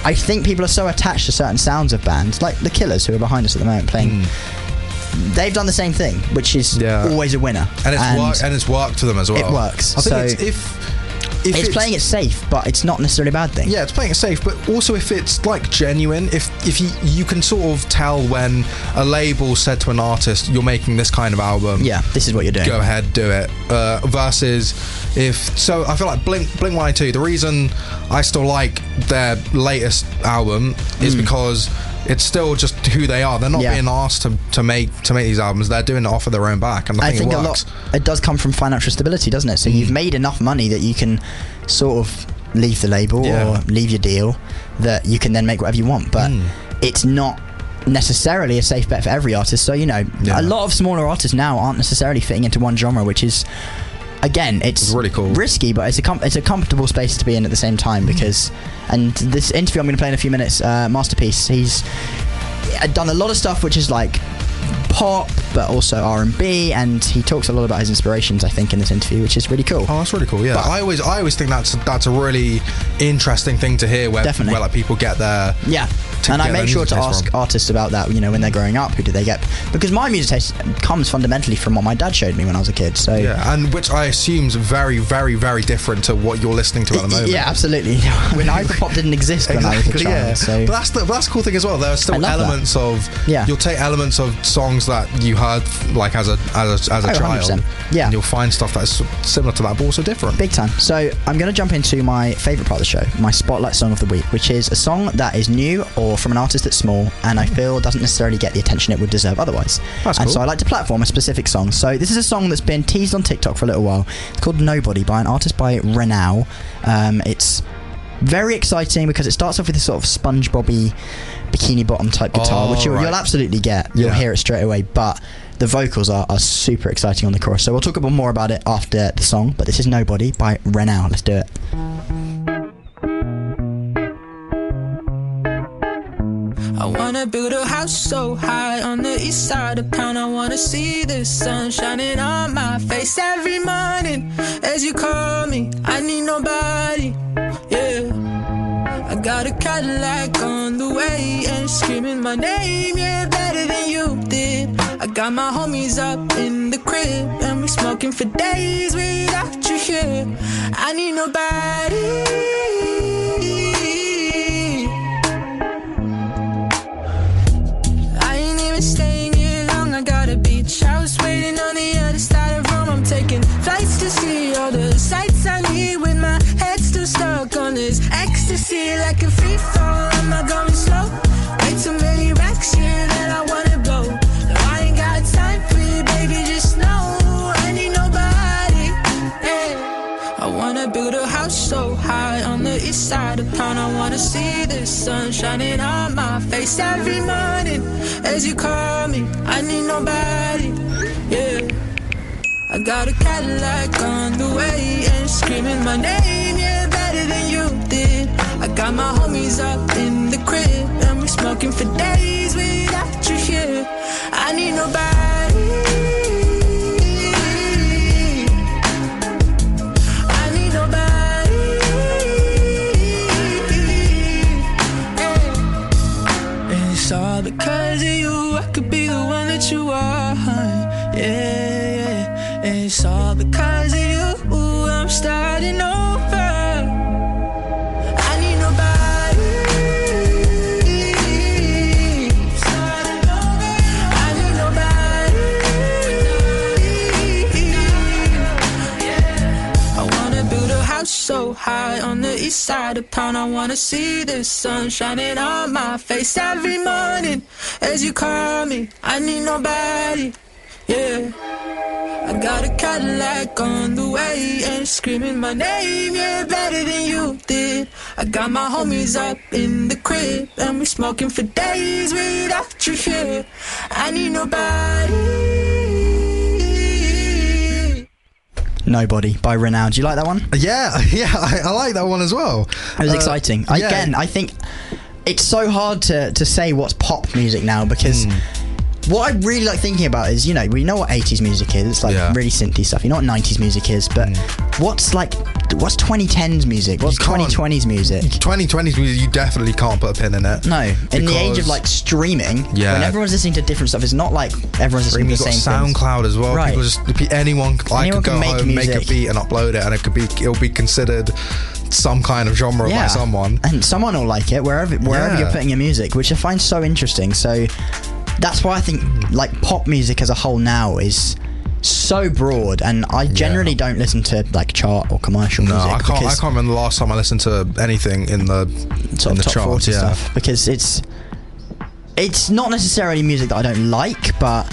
I think people are so attached to certain sounds of bands, like the Killers, who are behind us at the moment playing. Hmm. They've done the same thing, which is. Yeah. always a winner. and it's worked. And it's worked for them as well. It works. I think So- it's, if if it's, playing it safe, but it's not necessarily a bad thing. Yeah, it's playing it safe, but also if it's like genuine, if if you you can sort of tell when a label said to an artist, "You're making this kind of album." Yeah, this is what you're doing. Go ahead, do it. Uh, versus if so, I feel like Blink Blink One Two. The reason I still like their latest album is because. It's still just who they are. They're not Mm. Yeah. being asked to, to make to make these albums. They're doing it off of their own back, and I I think, think it a works. lot. It does come from financial stability, doesn't it? So you've made enough money that you can sort of leave the label Yeah. or leave your deal, that you can then make whatever you want. But it's not necessarily a safe bet for every artist. So you know, Yeah. a lot of smaller artists now aren't necessarily fitting into one genre, which is. Again, it's, really cool. risky, but it's a com- it's a comfortable space to be in at the same time because, and this interview I'm going to play in a few minutes, uh, masterpiece. He's uh, done a lot of stuff which is like pop but also R&B and he talks a lot about his inspirations I think in this interview which is really cool Oh, that's really cool. Yeah, But- I always, I always think that's that's a really interesting thing to hear. Where, Definitely. where like people get their yeah and I make sure to ask from. artists about that you know when they're growing up who do they get because my music taste comes fundamentally from what my dad showed me when I was a kid so Yeah, and which I assume is very, very, very different to what you're listening to at the moment. yeah absolutely when hyperpop didn't exist when I was a Exactly, child yeah. so But that's the but that's the cool thing as well. There are still love that. elements of Yeah. You'll take elements of songs that you heard like as a as a, as a Oh, child. 100%. Yeah. and you'll find stuff that's similar to that, but also different. Big time. So I'm going to jump into my favourite part of the show, my spotlight song of the week, which is a song that is new or from an artist that's small and I feel doesn't necessarily get the attention it would deserve otherwise. That's and cool. so I like to platform a specific song. So this is a song that's been teased on TikTok for a little while. It's called Nobody by an artist by Renau. Um, it's very exciting because it starts off with this sort of SpongeBobby bikini bottom type guitar, Oh, which you'll, right. you'll absolutely get. You'll Yeah. hear it straight away, but the vocals are, are super exciting on the chorus. So we'll talk a bit more about it after the song. But this is Nobody by Renau. Let's do it. Wanna build a house so high on the east side of town. I wanna see the sun shining on my face every morning as you call me. I need nobody, yeah. I got a Cadillac on the way and screaming my name, yeah, better than you did. I got my homies up in the crib and we smoking for days without you here. I need nobody. taking flights to see all the sights I need with my head still stuck on this ecstasy like a free fall. Am I going slow? Way too many racks here that I wanna blow. No, I ain't got time for you, baby. Just know I need nobody. Hey. I wanna build a house so high on the east side of town. I wanna see the sun shining on my face every morning as you call me. I need nobody. I got a Cadillac on the way and screaming my name, yeah, better than you did. I got my homies up in the crib and we're smoking for days without you here. I need nobody. I need nobody. Yeah. And it's all because of you. I could be the one that you are. Yeah, it's all because of you. I'm starting over. I need nobody. I need nobody. I wanna build a house so high on the east side of town. I wanna see the sun shining on my face every morning as you call me. I need nobody. Yeah. I got a Cadillac on the way and screaming my name, yeah, better than you did. I got my homies up in the crib and we smoking for days without you here. I need nobody. Nobody by Renau. Do you like that one? Yeah, yeah, I, I like that one as well. It was Uh, exciting. yeah. Again, I think it's so hard to, to say what's pop music now because Hmm. What I really like thinking about is, you know, we know what 80s music is. It's like Yeah. Really synthy stuff. You know what 90s music is, but mm. what's like, what's 2010s music? What's 2020s music? 2020s music, you definitely can't put a pin in it. No, in the age of like streaming, Yeah. when everyone's listening to different stuff, it's not like everyone's listening You've to the same things. SoundCloud as well. Right. People just anyone. I Anyone could can go make home, make a beat, and upload it, and it could be it'll be considered some kind of genre by someone. and someone will like it wherever wherever Yeah. you're putting your music, which I find so interesting. So that's why I think like pop music as a whole now is so broad, and I generally don't listen to like chart or commercial No, music I can't. I can't remember the last time I listened to anything in the in the. 40 Yeah. stuff because it's it's not necessarily music that I don't like, but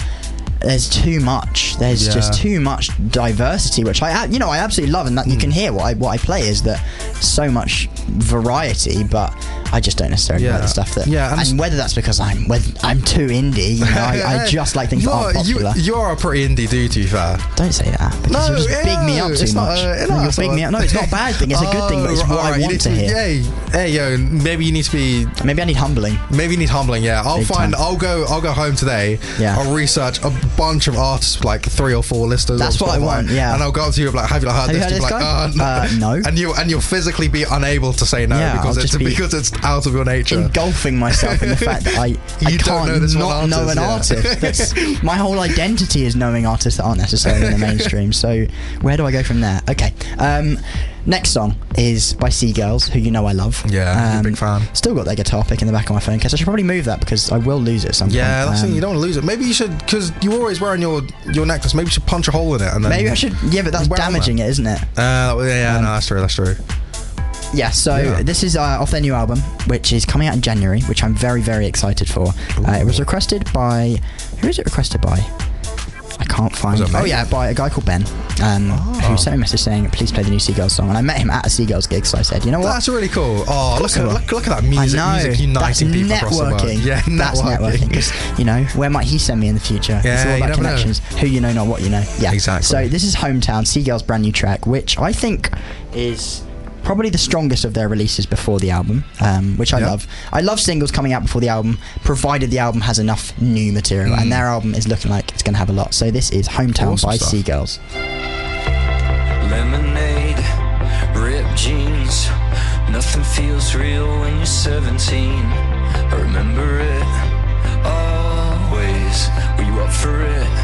there's too much. There's Yeah. just too much diversity, which I, you know, I absolutely love, and that you Hmm. can hear what I what I play is that so much variety, but I just don't necessarily like the stuff that. Yeah, and- and, whether that's because I'm whether I'm too indie, you know, I, I just like things that you're, aren't popular. You, you're a pretty indie dude, to be fair. don't say that because No, you'll just big me up too it's not, much. uh, No, no, you'll it's big not- me up. No, it's not a bad thing. It's a good thing, but it's what alright, I you want need to hear. Hey, hey, yo, maybe you need to be. Maybe I need humbling. Maybe you need humbling. Yeah, I'll Big find. time. I'll go. I'll go home today. Yeah. I'll research a bunch of artists, like three or four listers. That's what I want, yeah. and I'll go up to you and like, "Have you heard Have this?" You'll be this like? "Uh, Uh, no. And you and you'll physically be unable to say no Yeah, because I'll it's be because it's out of your nature. engulfing myself in the fact that I, I You don't can't know not know an artist, yeah. artist. That's, my whole identity is knowing artists that aren't necessarily in the mainstream. So where do I go from there? Okay. Um, next song is by Sea Girls, who you know I love. Yeah, a big fan. Still got their guitar pick in the back of my phone case. I should probably move that because I will lose it at some Yeah, that's the Um, thing. You don't want to lose it. Maybe you should, because you're always wearing your your necklace. Maybe you should punch a hole in it and then. Maybe I should. Yeah, but that's damaging it, isn't it? Uh, yeah, yeah, no, that's true. That's true. Yeah, so Yeah. this is uh, off their new album, which is coming out in January, which I'm very, very excited for. Uh, it was requested by. Who is it requested by? Can't find. Oh yeah, by a guy called Ben, um, Oh. who sent me a message saying, "Please play the new Sea Girls song." And I met him at a Sea Girls gig, so I said, "You know what? That's really cool. Oh, look at look, look at that music. I know. Music uniting That's people across the world. networking. Yeah, That's networking. Because you know, where might he send me in the future? Yeah, it's all about never know. connections. Who you know, not what you know. Yeah, Exactly. So this is Hometown, Sea Girls' brand new track, which I think is probably the strongest of their releases before the album, um, which I Yeah. love. I love singles coming out before the album, provided the album has enough new material, Mm. and their album is looking like it's going to have a lot. So this is Hometown Awesome by stuff. Sea Girls. Lemonade, ripped jeans. Nothing feels real when you're 17. I remember it always. Were you up for it?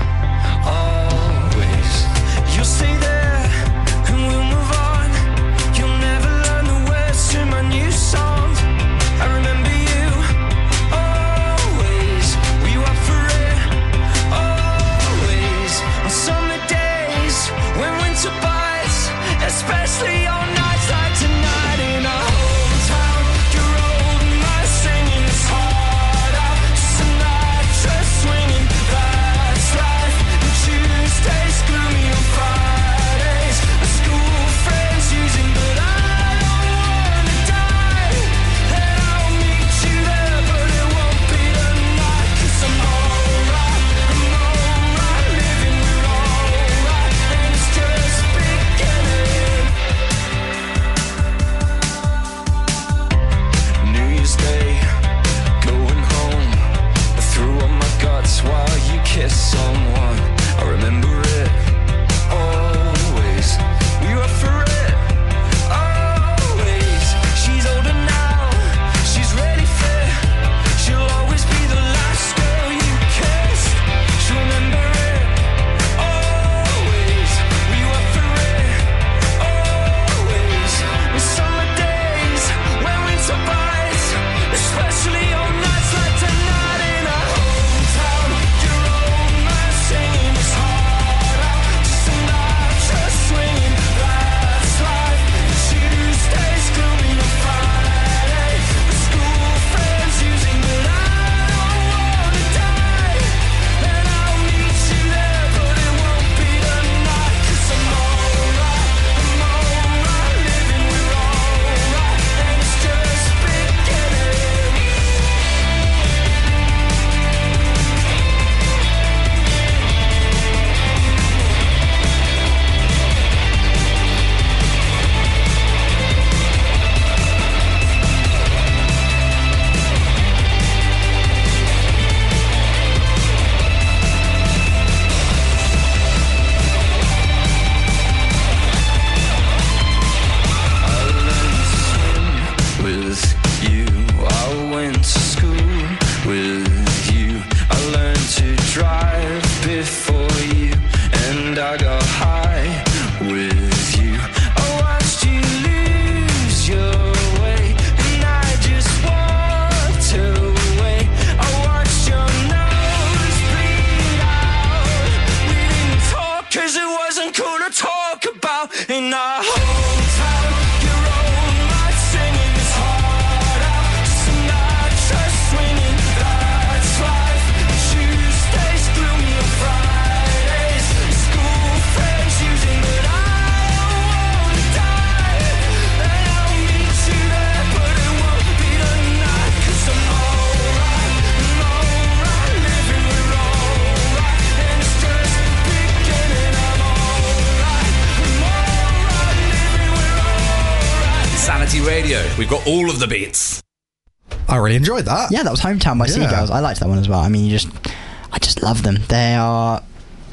All of the beats. I really enjoyed that. Yeah, that was Hometown by Yeah. Sea Girls. I liked that one as well. I mean, you just, I just love them. They are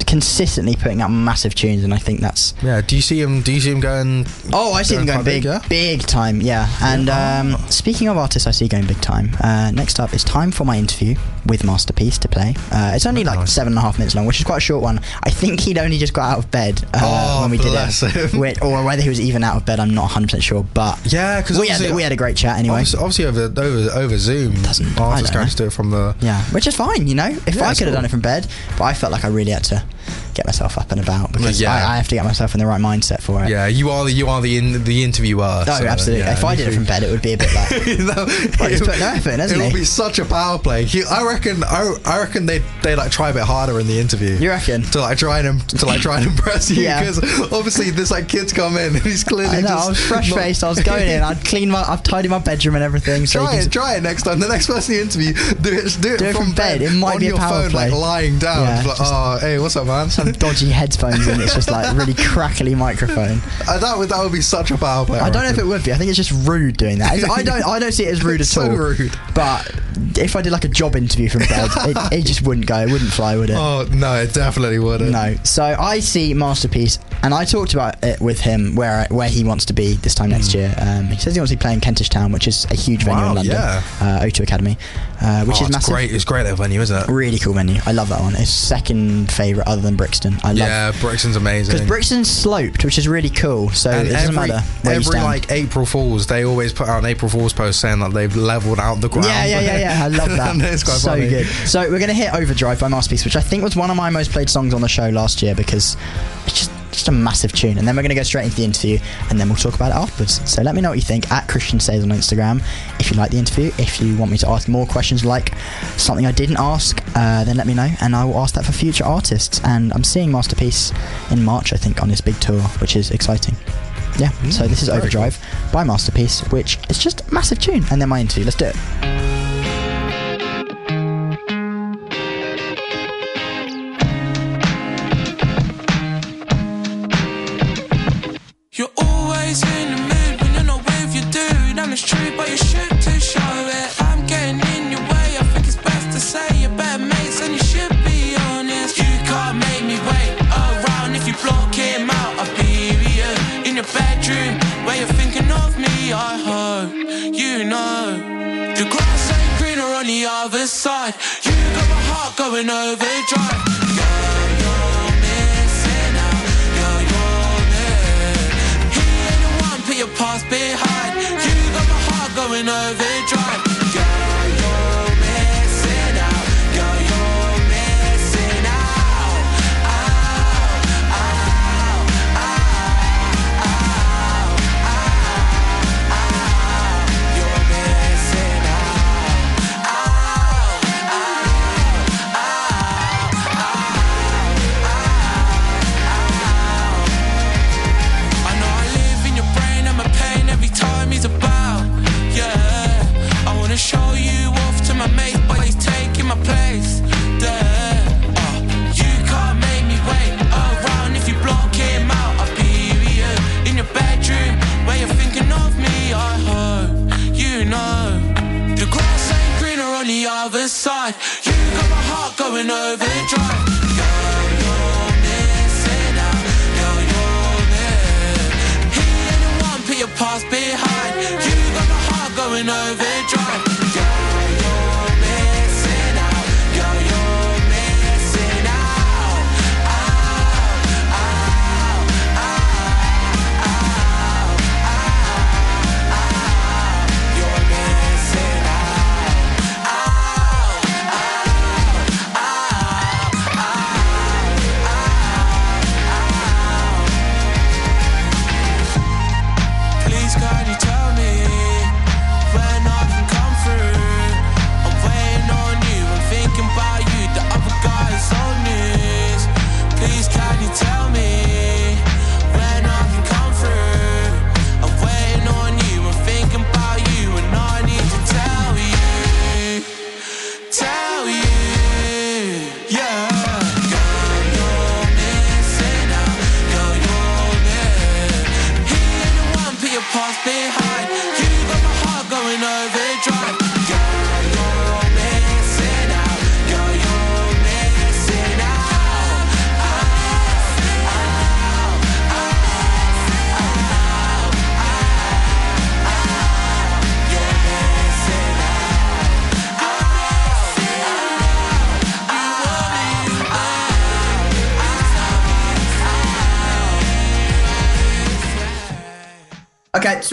consistently putting out massive tunes, and I think that's. Yeah. Do you see him? Do you see him going? Oh, I see them going quite big, yeah? big time. Yeah, and um, speaking of artists, I see going big time. Uh, next up, it's time for my interview with Masterpiece to play. Uh, it's only like seven and a half minutes long, which is quite a short one. I think he'd only just got out of bed uh, Oh, when we did it, or whether he was even out of bed, I'm not 100 percent sure. But Yeah, because we had we had a great chat anyway. Obviously, over over over Zoom, doesn't I artists don't can just do it from the. Yeah, which is fine, you know. If Yeah, I could have cool. done it from bed, but I felt like I really had to get myself up and about because Yeah. I, I have to get myself in the right mindset for it. Yeah, you are the you are the in, the interviewer. Oh, so, absolutely. yeah, if I did it from bed, it would be a bit like. no, well, he's put no effort hasn't it he? will be such a power play. He, I reckon. I, I reckon they they like try a bit harder in the interview. You reckon? To like try and to like try and impress you Yeah. because obviously there's like kids come in and he's clearly I know. I was fresh not- faced. I was going in. I'd clean my. I've tidied my bedroom and everything. So Try it, can, try it next time. The next person you interview, do it, do it, Do it from, from bed. It might on be a power phone, play. like lying down. Yeah, like, just- oh, hey, what's up, man? some dodgy headphones and it's just like really crackly microphone. Uh, that would that would be such a power play. I don't know if it would be. I think it's just rude doing that. It's- I don't. I don't see it as rude at all. It's at so all. rude. But if I did like a job interview from bed, it, it just wouldn't go. It wouldn't fly, would it? Oh no, it definitely wouldn't. No. So I see Masterpiece, and I talked about it with him where where he wants to be this time next year. Um, he says he wants to be playing Kentish Town, which is a huge venue Hmm. Wow, in London, yeah. uh, O2 Academy, uh, which Oh, is it's massive. great. It's great little venue, isn't it? Really cool venue. I love that one. It's second favourite other than Brixton. I love Yeah, Brixton's amazing. because Brixton's sloped, which is really cool. So and it doesn't every, matter where you every like April Fools, they always put out an April Fools post saying that they've leveled out the ground. Yeah, yeah, yeah, yeah. I love that. It's quite so funny. good. So we're going to hit Overdrive by Masterpiece, which I think was one of my most played songs on the show last year because it's just just a massive tune. And then we're going to go straight into the interview, and then we'll talk about it afterwards. So let me know what you think at Christian Says on Instagram. If you like the interview, if you want me to ask more questions like something I didn't ask, uh, then let me know, and I will ask that for future artists. And I'm seeing Masterpiece in March, I think, on his big tour, which is exciting. Yeah, so this is Overdrive by Masterpiece, which is just a massive tune. And then my interview. Let's do it.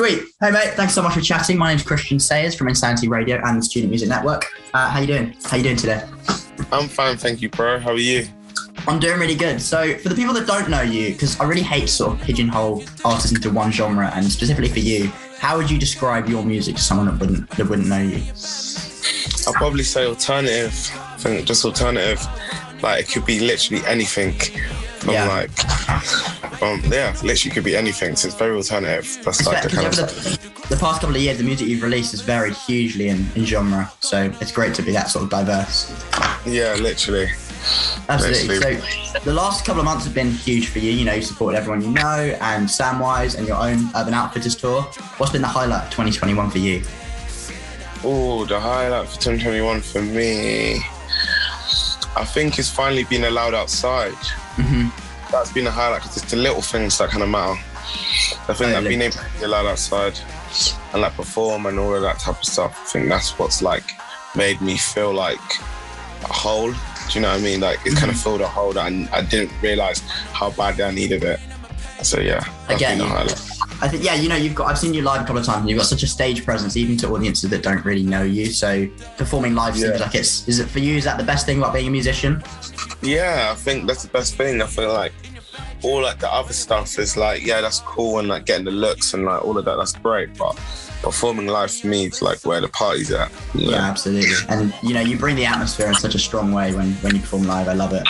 Hey mate, thanks so much for chatting. My name's Christian Sayers from Insanity Radio and the Student Music Network. Uh, how you doing? How you doing today? I'm fine, thank you, bro. How are you? I'm doing really good. So, for the people that don't know you, because I really hate sort of pigeonhole artists into one genre, and specifically for you, how would you describe your music to someone that wouldn't that wouldn't know you? I'll probably say alternative. I think just alternative. Like it could be literally anything. From Yeah. like, um, yeah, literally could be anything. So it's very alternative. That's like the kind of the, the past couple of years, the music you've released has varied hugely in, in genre. So it's great to be that sort of diverse. yeah, literally. Absolutely. So the last couple of months have been huge for you. You know, you supported everyone you know, and Sam Wise, and your own Urban Outfitters tour. What's been the highlight of 2021 for you? Oh, the highlight for 2021 for me, I think it's finally being allowed outside. Mm-hmm. That's been a highlight because it's the little things that kind of matter. I think that Totally. being able to be allowed outside and like perform and all of that type of stuff, I think that's what's like made me feel like a whole. Do you know what I mean? Like it kind of Mm-hmm. filled a hole that I, I didn't realize how badly I needed it. So yeah, Again, I think, yeah, you know, you've got. I've seen you live a couple of times. and You've got such a stage presence, even to audiences that don't really know you. So performing live seems like it's. Is it for you? Is that the best thing about being a musician? Yeah, I think that's the best thing. I feel like all like the other stuff is like, yeah, that's cool and like getting the looks and like all of that, that's great. But performing live for me is like where the party's at. you Yeah, absolutely. And you know, you bring the atmosphere in such a strong way when when you perform live. I love it.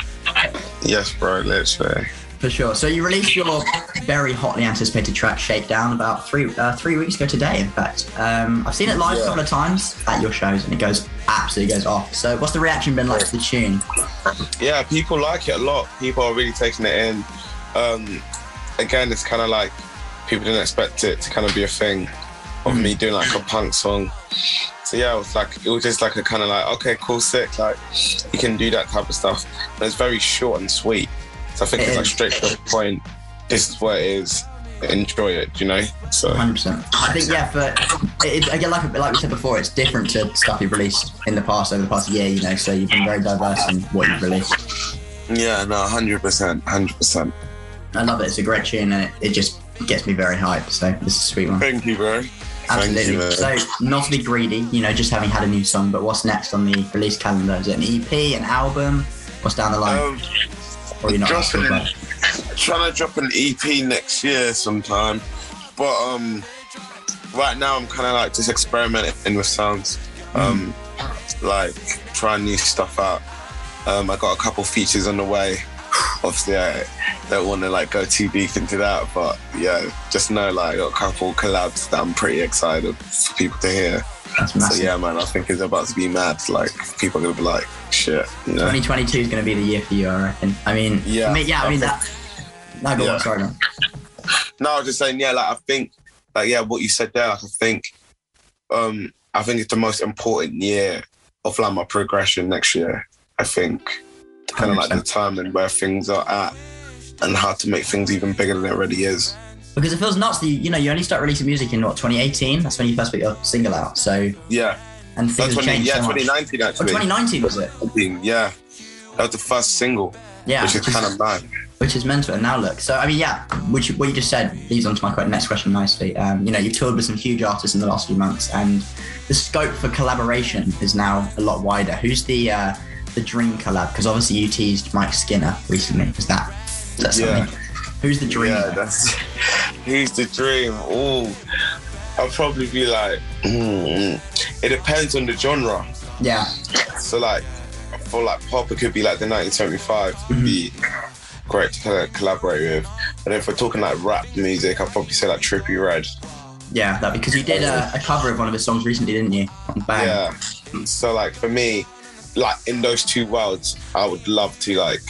Yes, bro, literally. For sure. So you released your very hotly anticipated track "Shakedown" about three uh, three weeks ago today. In fact, um, I've seen it live a couple of times at your shows, and it goes absolutely goes off. So what's the reaction been like to the tune? Yeah, people like it a lot. People are really taking it in. Um, again, it's kind of like people didn't expect it to kind of be a thing of me doing like a punk song. So yeah, it was like it was just like a kind of like okay, cool, sick. Like you can do that type of stuff. But it's very short and sweet. So I think It it's like straight to the point. This is what it is. Enjoy it, you know. So 100%. I think yeah, but it, it, again, like like we said before, it's different to stuff you've released in the past over the past year. You know, so you've been very diverse in what you've released. yeah, no, hundred percent, hundred percent. I love it. It's a great tune, and it, it just gets me very hyped. So this is a sweet one. Thank you, bro. Absolutely. You, so not to be greedy, you know, just having had a new song, but what's next on the release calendar? Is it an EP, an album? What's down the line? Um, or you're not dropping talk an- about it? trying to drop an EP next year sometime, but um, right now I'm kind of like just experimenting with sounds, um, like trying new stuff out. Um, I got a couple features on the way. Obviously, I don't want to like go too deep into that, but yeah, just know like I got a couple collabs that I'm pretty excited for people to hear. That's So yeah, man, I think it's about to be mad. Like people are gonna be like, shit, know. 2022 is going to be the year for you, I reckon. I mean, Yeah, I mean, yeah, I mean that. No, go Yeah. on, sorry, man. No, I was just saying, yeah, like I think, like yeah, what you said there, like I think, um, I think it's the most important year of like my progression next year. I think, kind of like 100%. determine where things are at and how to make things even bigger than it already is. Because it feels nuts that you, you know, you only start releasing music in what 2018. That's when you first put your single out. So Yeah, and things have 20, changed yeah, so much. 2019 Oh, actually. 2019 was it? Yeah, that was the first single. Yeah, which is kind of mad. which is mental. And now look, so I mean, yeah, which what you just said leads on to my next question nicely. Um, you know, you've toured with some huge artists in the last few months, and the scope for collaboration is now a lot wider. Who's the uh, the dream collab? Because obviously you teased Mike Skinner recently. Is that is that Yeah. Who's the dream? Yeah, that's he's the dream. Oh, I'll probably be like, mm, it depends on the genre. Yeah. So like, for like pop, it could be like the 1975. Would be great to kind of collaborate with. But if we're talking like rap music, I'd probably say like Trippie Redd. Yeah, that because you did a, a cover of one of his songs recently, didn't you? Bang. Yeah. So like for me, like in those two worlds, I would love to like,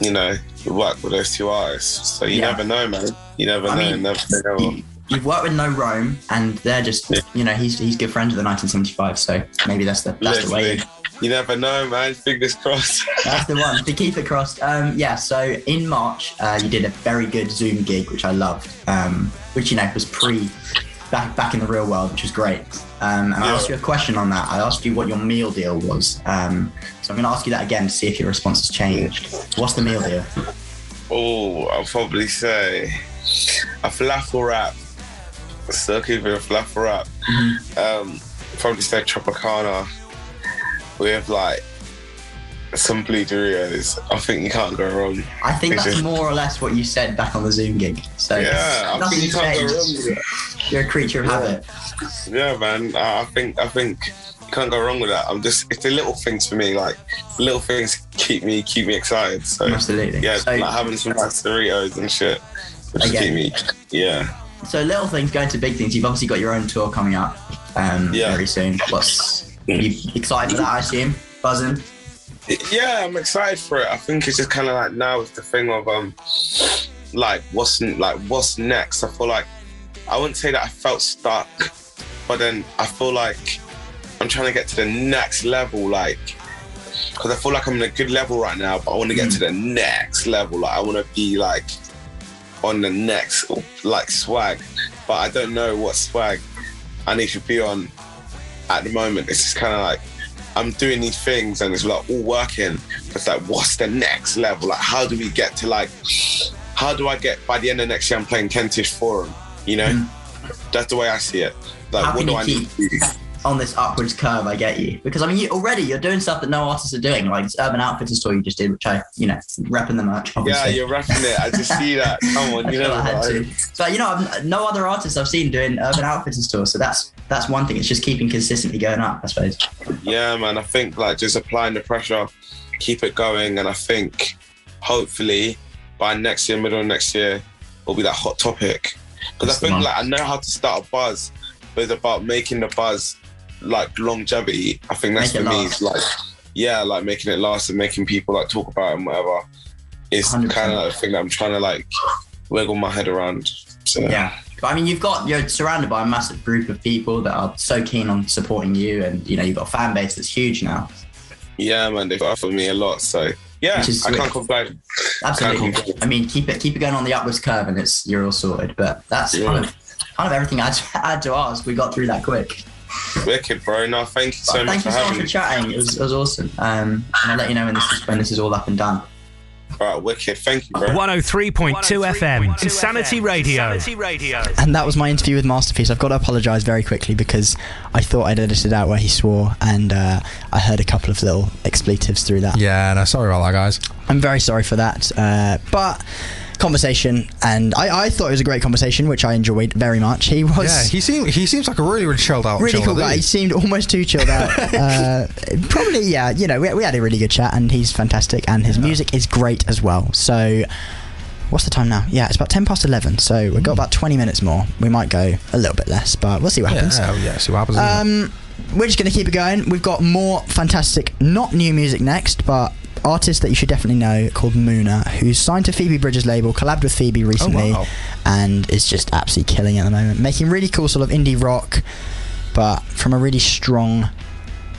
you know, work with those two artists. So you Yeah. never know, man. You never I know. mean, never know. You've worked with No Rome, and they're just, you know, he's he's good friends with the 1975, so maybe that's the that's the way. Literally. You never know, man. Fingers crossed. That's the one to keep it crossed. Um, yeah, so in March, uh, you did a very good Zoom gig, which I loved, um, which you know was pre back back in the real world, which was great. Um, and I asked you a question on that. I asked you what your meal deal was. Um, so I'm going to ask you that again to see if your response has changed. What's the meal deal? Oh, I'll probably say a falafel wrap still keeping flat for rap. Um, probably say Tropicana with like some Blue Doritos. I think you can't go wrong. I think It's that's just- more or less what you said back on the Zoom gig. So Yeah, I think you can't go wrong You're a creature of habit. Yeah, man. I think I think you can't go wrong with that. I'm just it's the little things for me. Like little things keep me keep me excited. So Absolutely. yeah, So- like having some nice Doritos and shit. Which Okay. keep me yeah. So little things going to big things. You've obviously got your own tour coming up um, Yeah. very soon. What's you excited for that? I assume buzzing. Yeah, I'm excited for it. I think it's just kind of like now it's the thing of um, like what's like what's next. I feel like I wouldn't say that I felt stuck, but then I feel like I'm trying to get to the next level, like because I feel like I'm in a good level right now, but I want to get to the next level. Like I want to be like on the next like swag, but I don't know what swag I need to be on at the moment. It's just kind of like I'm doing these things and it's like all working. But it's like, what's the next level? Like, how do we get to like, how do I get by the end of next year? I'm playing Kentish Forum. You know, that's the way I see it. Like, How what do I need to do? On this upwards curve? I get you because I mean, you, already you're doing stuff that no artists are doing, like this Urban Outfitters tour you just did, which I, you know, repping the merch. Yeah, you're rapping it. I just see that. Come on, you know. I had to. So you know, I've, no other artists I've seen doing Urban Outfitters tour. So that's that's one thing. It's just keeping consistently going up, I suppose. Yeah, man. I think like just applying the pressure, keep it going, and I think hopefully by next year, middle of next year, will be that hot topic. Because I think like I know how to start a buzz, but it's about making the buzz like longevity. I think that's Make for me. last. Like yeah, like making it last and making people like talk about it and whatever. It's kind of like the thing that I'm trying to like wiggle my head around. So Yeah. But I mean, you've got you're surrounded by a massive group of people that are so keen on supporting you, and you know you've got a fan base that's huge now. yeah, man. They've offered me a lot. So yeah, is I can't complain. Absolutely. Can't complain. I mean, keep it keep it going on the upwards curve, and it's you're all sorted. But that's Yeah. kind of kind of everything I had to ask. We got through that quick. Wicked, bro. No, thank you so But much thank for you so much having for chatting. It was, it was awesome. Um, and I'll let you know when this is when this is all up and done. All right, wicked. Thank you, bro. 103.2 FM, Insanity Radio. And that was my interview with Master Peace. I've got to apologise very quickly because I thought I'd edited out where he swore, and uh, I heard a couple of little expletives through that. Yeah, no, sorry about that, guys. I'm very sorry for that. Uh, but conversation, and I, I thought it was a great conversation, which I enjoyed very much. He was. Yeah, he seemed he seems like a really really chilled out, Really chilled cool out guy. He seemed almost too chilled out. uh, probably, yeah. You know, we, we had a really good chat, and he's fantastic, and his music is great as well. So, what's the time now? Yeah, it's about ten past eleven. So we've got about twenty minutes more. We might go a little bit less, but we'll see what happens. Yeah, yeah, see what happens. Um, we're just going to keep it going. We've got more fantastic, not new music next, but artist that you should definitely know called MUNA, who's signed to Phoebe Bridgers' label, collabed with Phoebe recently, wow. and is just absolutely killing it at the moment, making really cool sort of indie rock, but from a really strong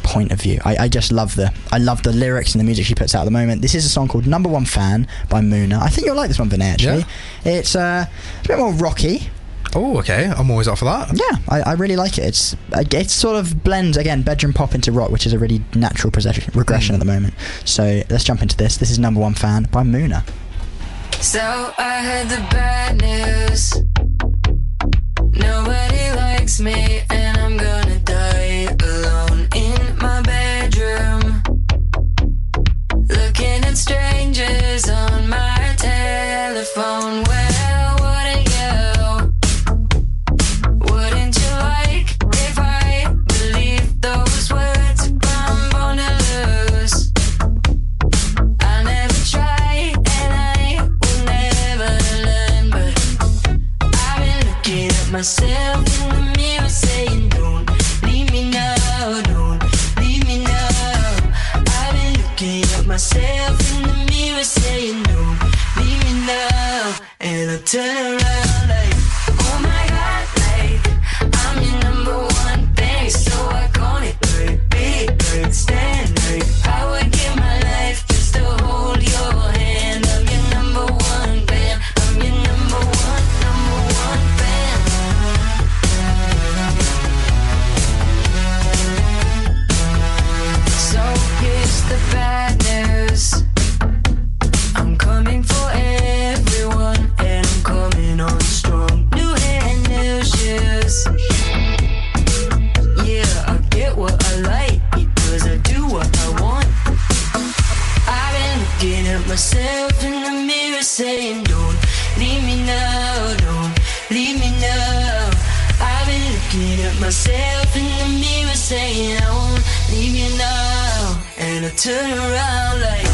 point of view. I, I just love the I love the lyrics and the music she puts out at the moment. This is a song called Number One Fan by MUNA. I think you'll like this one, Vinay. Actually, it's uh, it's a bit more rocky. Oh, okay. I'm always up for that. Yeah, I, I really like it. It's uh, it sort of blends again bedroom pop into rock, which is a really natural progression regression at the moment. So let's jump into this. This is Number One Fan by MUNA. So I heard the bad news. Nobody likes me, and I'm gonna die alone myself in the mirror, saying, Don't leave me now, don't leave me now. I've been looking at myself in the mirror, saying, Don't leave me now. And I turn around like, myself in the mirror saying, Don't leave me now, don't leave me now. I've been looking at myself in the mirror saying, I won't leave you now. And I turn around like.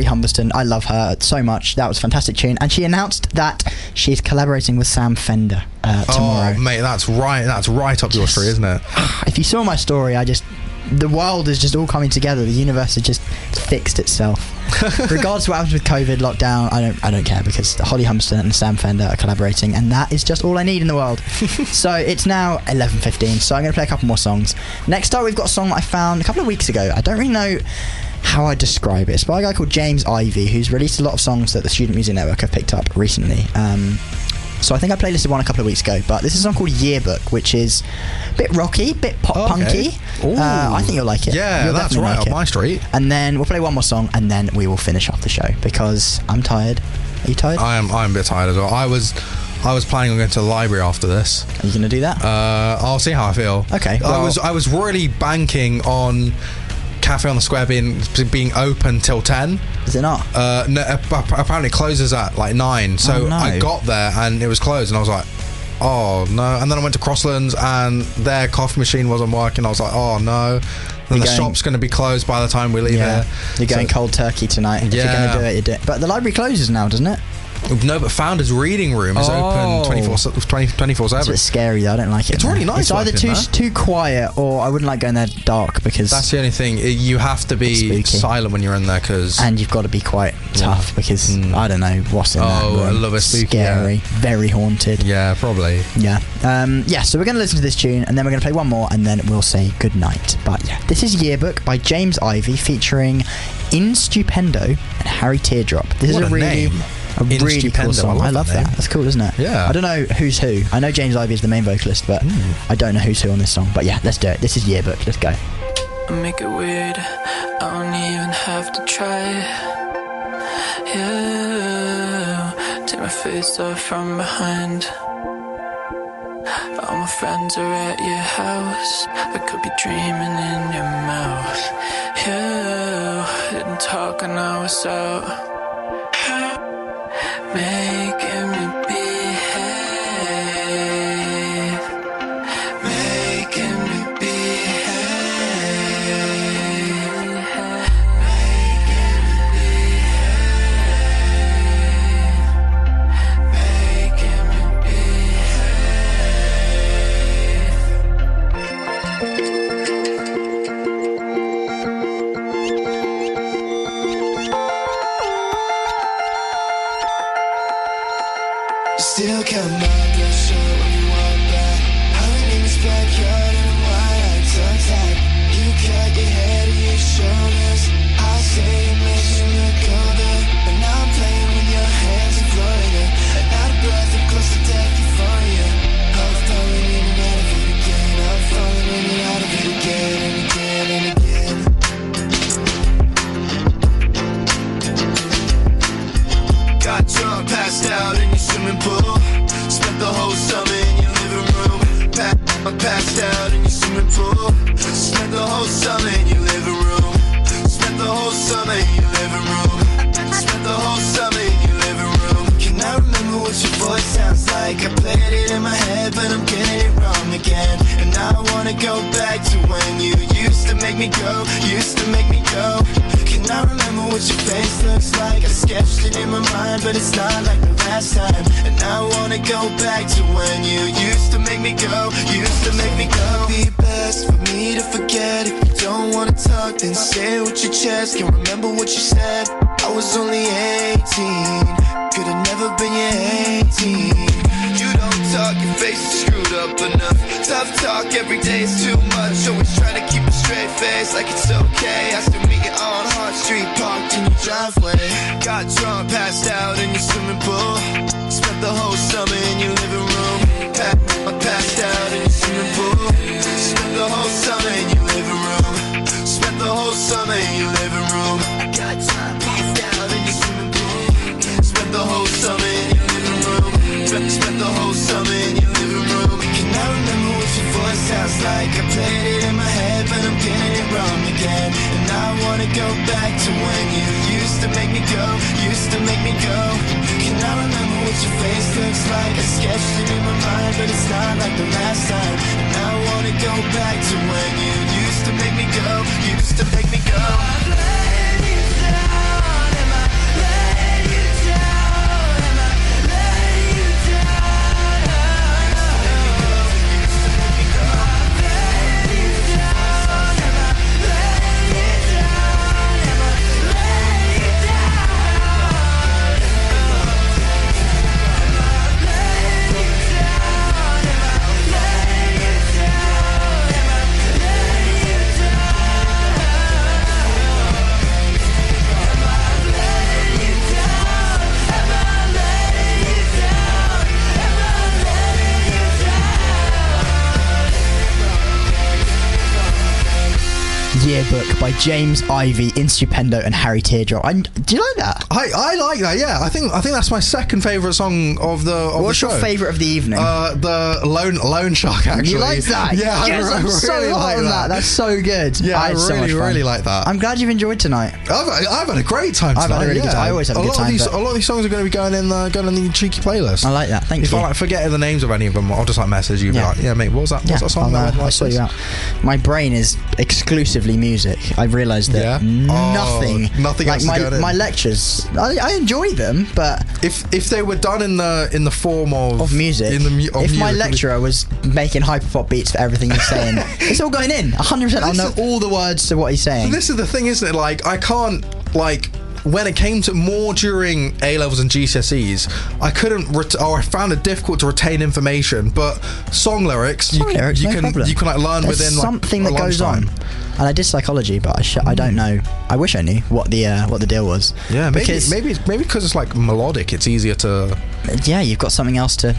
Holly Humberstone. I love her so much. That was a fantastic tune. And she announced that she's collaborating with Sam Fender uh, tomorrow. Oh, mate, that's right. That's right up your street, isn't it? If you saw my story, I just. The world is just all coming together. The universe has just fixed itself. Regardless of what happens with COVID lockdown, I don't, I don't care because Holly Humberstone and Sam Fender are collaborating, and that is just all I need in the world. so it's now 11:15. So I'm going to play a couple more songs. Next up, we've got a song that I found a couple of weeks ago. I don't really know how I describe it. It's by a guy called James Ivy, who's released a lot of songs that the Student Music Network have picked up recently. Um, so I think I playlisted one a couple of weeks ago, but this is a song called Yearbook, which is a bit rocky, bit pop Okay. punky. Uh, I think you'll like it. Yeah, You'll that's right like up my street. And then we'll play one more song, and then we will finish off the show because I'm tired. Are you tired? I am. I'm a bit tired as well. I was. I was planning on going to the library after this. Are you going to do that? Uh, I'll see how I feel. Okay, I was. I was really banking on Cafe on the Square being being open till ten. Is it not? Uh, no, ap- ap- apparently it closes at like nine. So Oh, no. I got there and it was closed, and I was like, oh no. And then I went to Crosslands and their coffee machine wasn't working. I was like, oh no. Then the going- shop's going to be closed by the time we leave yeah, here. you're going So- cold turkey tonight. If you're going Yeah. to do it, you do it. But the library closes now, doesn't it? No, but Founders Reading Room is Oh. open 24 24 It's a 7. bit scary though. I don't like it. It's in really nice It's either too there. too quiet, or I wouldn't like going there dark because That's the only thing. You have to be silent when you're in there because. and you've got to be quite tough because I don't know what's in that Hmm. Oh, I love a spooky, Scary, yeah. very haunted. Yeah, probably. Yeah. Um, yeah, so we're going to listen to this tune and then we're going to play one more and then we'll say good night. But yeah, this is Yearbook by James Ivy featuring Instupendo and Harry Teardrop. This What is a a really. name. A In really Stupendo, cool song. I I love love that that. name. That's cool, isn't it? Yeah. I don't know who's who. I know James Ivy is the main vocalist, but Hmm. I don't know who's who on this song. But yeah, let's do it. This is Yearbook. Let's go. I make it weird. I don't even have to try. Yeah, take my face off from behind. All my friends are at your house. I could be dreaming in your mouth. Yeah, didn't talk and I was out. Making me come on. I passed out in your swimming pool. Spent the whole summer in your living room. Spent the whole summer in your living room. Spent the whole summer in your living room. Can I remember what your voice sounds like? I played it in my head, but I'm getting it wrong again. And I wanna go back to when you used to make me go, used to make me go. What your face looks like? I sketched it in my mind, but it's not like the last time. And I wanna go back to when you used to make me go, used to make me go. Be best for me to forget. If you don't wanna talk, then say it with your chest. Can't remember what you said. I was only 18, could have never been your 18. Talk, your face is screwed up enough. Tough talk every day is too much. Always trying to keep a straight face like it's okay. I still meet you on Hart Street, parked in your driveway. Got drunk, passed out in your swimming pool. Spent the whole summer in your living room. I passed out in your swimming pool. Spent the whole summer in your living room. Spent the whole summer in your living room. I got time passed out in your swimming pool. Spent the whole summer like? I played it in my head, but I'm getting it wrong again. And I wanna go back to when you used to make me go, used to make me go. Can I remember what your face looks like? I sketched it in my mind, but it's not like the last time. And I wanna go back to when you used to make me go, used to make me go. Yearbook by James Ivy, Instupendo, and Harry Teardrop. I, do you like that? I, I like that. Yeah, I think I think that's my second favorite song of the. Of What's the your favourite of the evening? Uh, the Lone Lone Shark. Actually, You like that? Yeah, yes, I, I'm really so hot like on that. That's so good. Yeah, I so much really, fun. really like that. I'm glad you've enjoyed tonight. I've, I've had a great time. Tonight, I've had a really good yeah. time. I always have a good lot time, Of these, a lot of these songs are going to be going in the going in the cheeky playlist. I like that. Thank if you. I like forget the names of any of them, I'll just like message you. Yeah. Like, yeah, mate. What was that? What's Yeah, that song? I'll, uh, that I'll sort you out. My brain is exclusively music. I've realised that Yeah? Oh, nothing, nothing like my, my lectures. I, I enjoy them, but if if they were done in the in the form of of music, in the mu- of if my lecturer was making hyperpop beats for everything he's saying, it's all going in 100. percent I'll know all the words to what he's saying. This is the thing, isn't it? Like, I can't, like, when it came to more during A levels and GCSEs, I couldn't, ret- or I found it difficult to retain information. But song lyrics, you, Song can- lyrics, you no can, problem. you can like learn There's within like something that goes on. And I did psychology, but I, sh- I don't know. I wish I knew what the uh, what the deal was. Yeah, maybe because maybe maybe because it's like melodic, it's easier to. Yeah, you've got something else to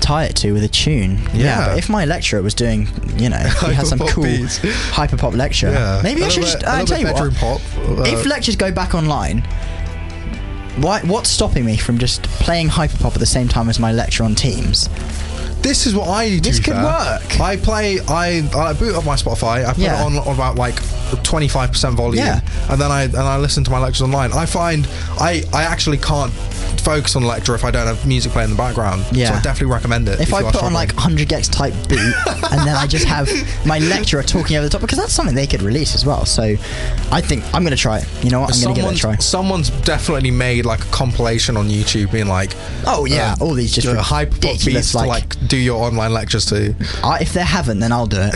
tie it to with a tune. Yeah. but if my lecturer was doing, you know, he had some cool beats. hyperpop lecture. Yeah, maybe A I should just. bit- a I tell you what. pop. uh, if lectures go back online, why? What's stopping me from just playing hyperpop at the same time as my lecture on Teams? This is what I do. This could work. I play. I, I boot up my Spotify. I put Yeah. it on, on about like twenty five percent volume. Yeah. And then I and I listen to my lectures online. I find I I actually can't focus on the lecture if I don't have music playing in the background. Yeah. So I definitely recommend it. If, I you are put on like 100 gecs type beat and then I just have my lecturer talking over the top because that's something they could release as well. So I think I'm going to try it. You know what? I'm going to give it a try. Someone's definitely made like a compilation on YouTube being like, Oh yeah, um, all these just ridiculous, beats to like- like do your online lectures to. I, if they haven't, then I'll do it.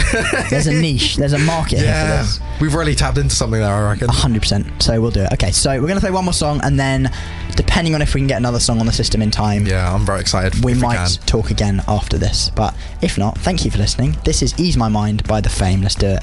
There's a niche. There's a market here for Yeah, this. we've really tapped into something there. I reckon. hundred percent. So we'll do it. Okay, so we're gonna play one more song, and then, depending on if we can get another song on the system in time, Yeah, I'm very excited. we might can. talk again after this. But if not, thank you for listening. This is "Ease My Mind" by The Faim. Let's do it.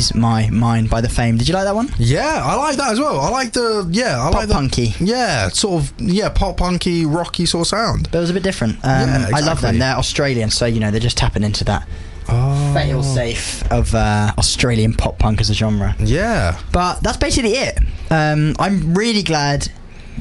Ease My Mind by The Faim. Did you like that one? Yeah, I like that as well. I like the yeah, I like the punky. Yeah, sort of yeah, pop punky, rocky sort of sound. But it was a bit different. Um, Yeah, I love them. They're Australian, so you know they're just tapping into that Oh. fail safe of uh, Australian pop punk as a genre. Yeah. But that's basically it. Um, I'm really glad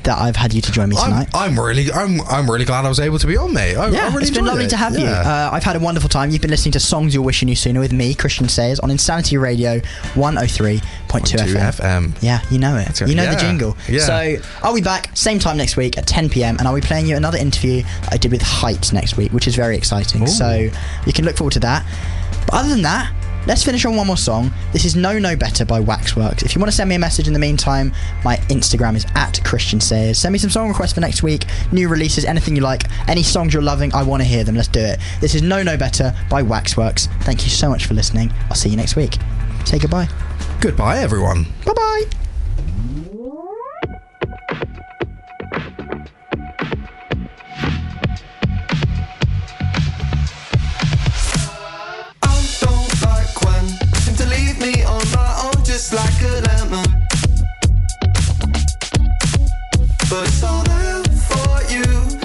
that I've had you to join me I'm, tonight. I'm really, I'm, I'm really glad I was able to be on, mate. I, yeah, I really it's been lovely it. to have you. Uh, I've had a wonderful time. You've been listening to Songs you're wishing You Sooner with me, Christian Sayers, on Insanity Radio 103.2 FM. FM. Yeah, you know it. You know the jingle. Yeah. So I'll be back same time next week at 10 p.m. and I'll be playing you another interview I did with Height next week, which is very exciting. So you can look forward to that. But other than that, let's finish on one more song. This is No No Better by Waxworks. If you want to send me a message in the meantime, my Instagram is at Christian Sayers. Send me some song requests for next week, new releases, anything you like, any songs you're loving. I want to hear them. Let's do it. This is No No Better by Waxworks. Thank you so much for listening. I'll see you next week. Say goodbye. Goodbye, everyone. Bye bye. me on my own just like a lemon. But it's all there for you.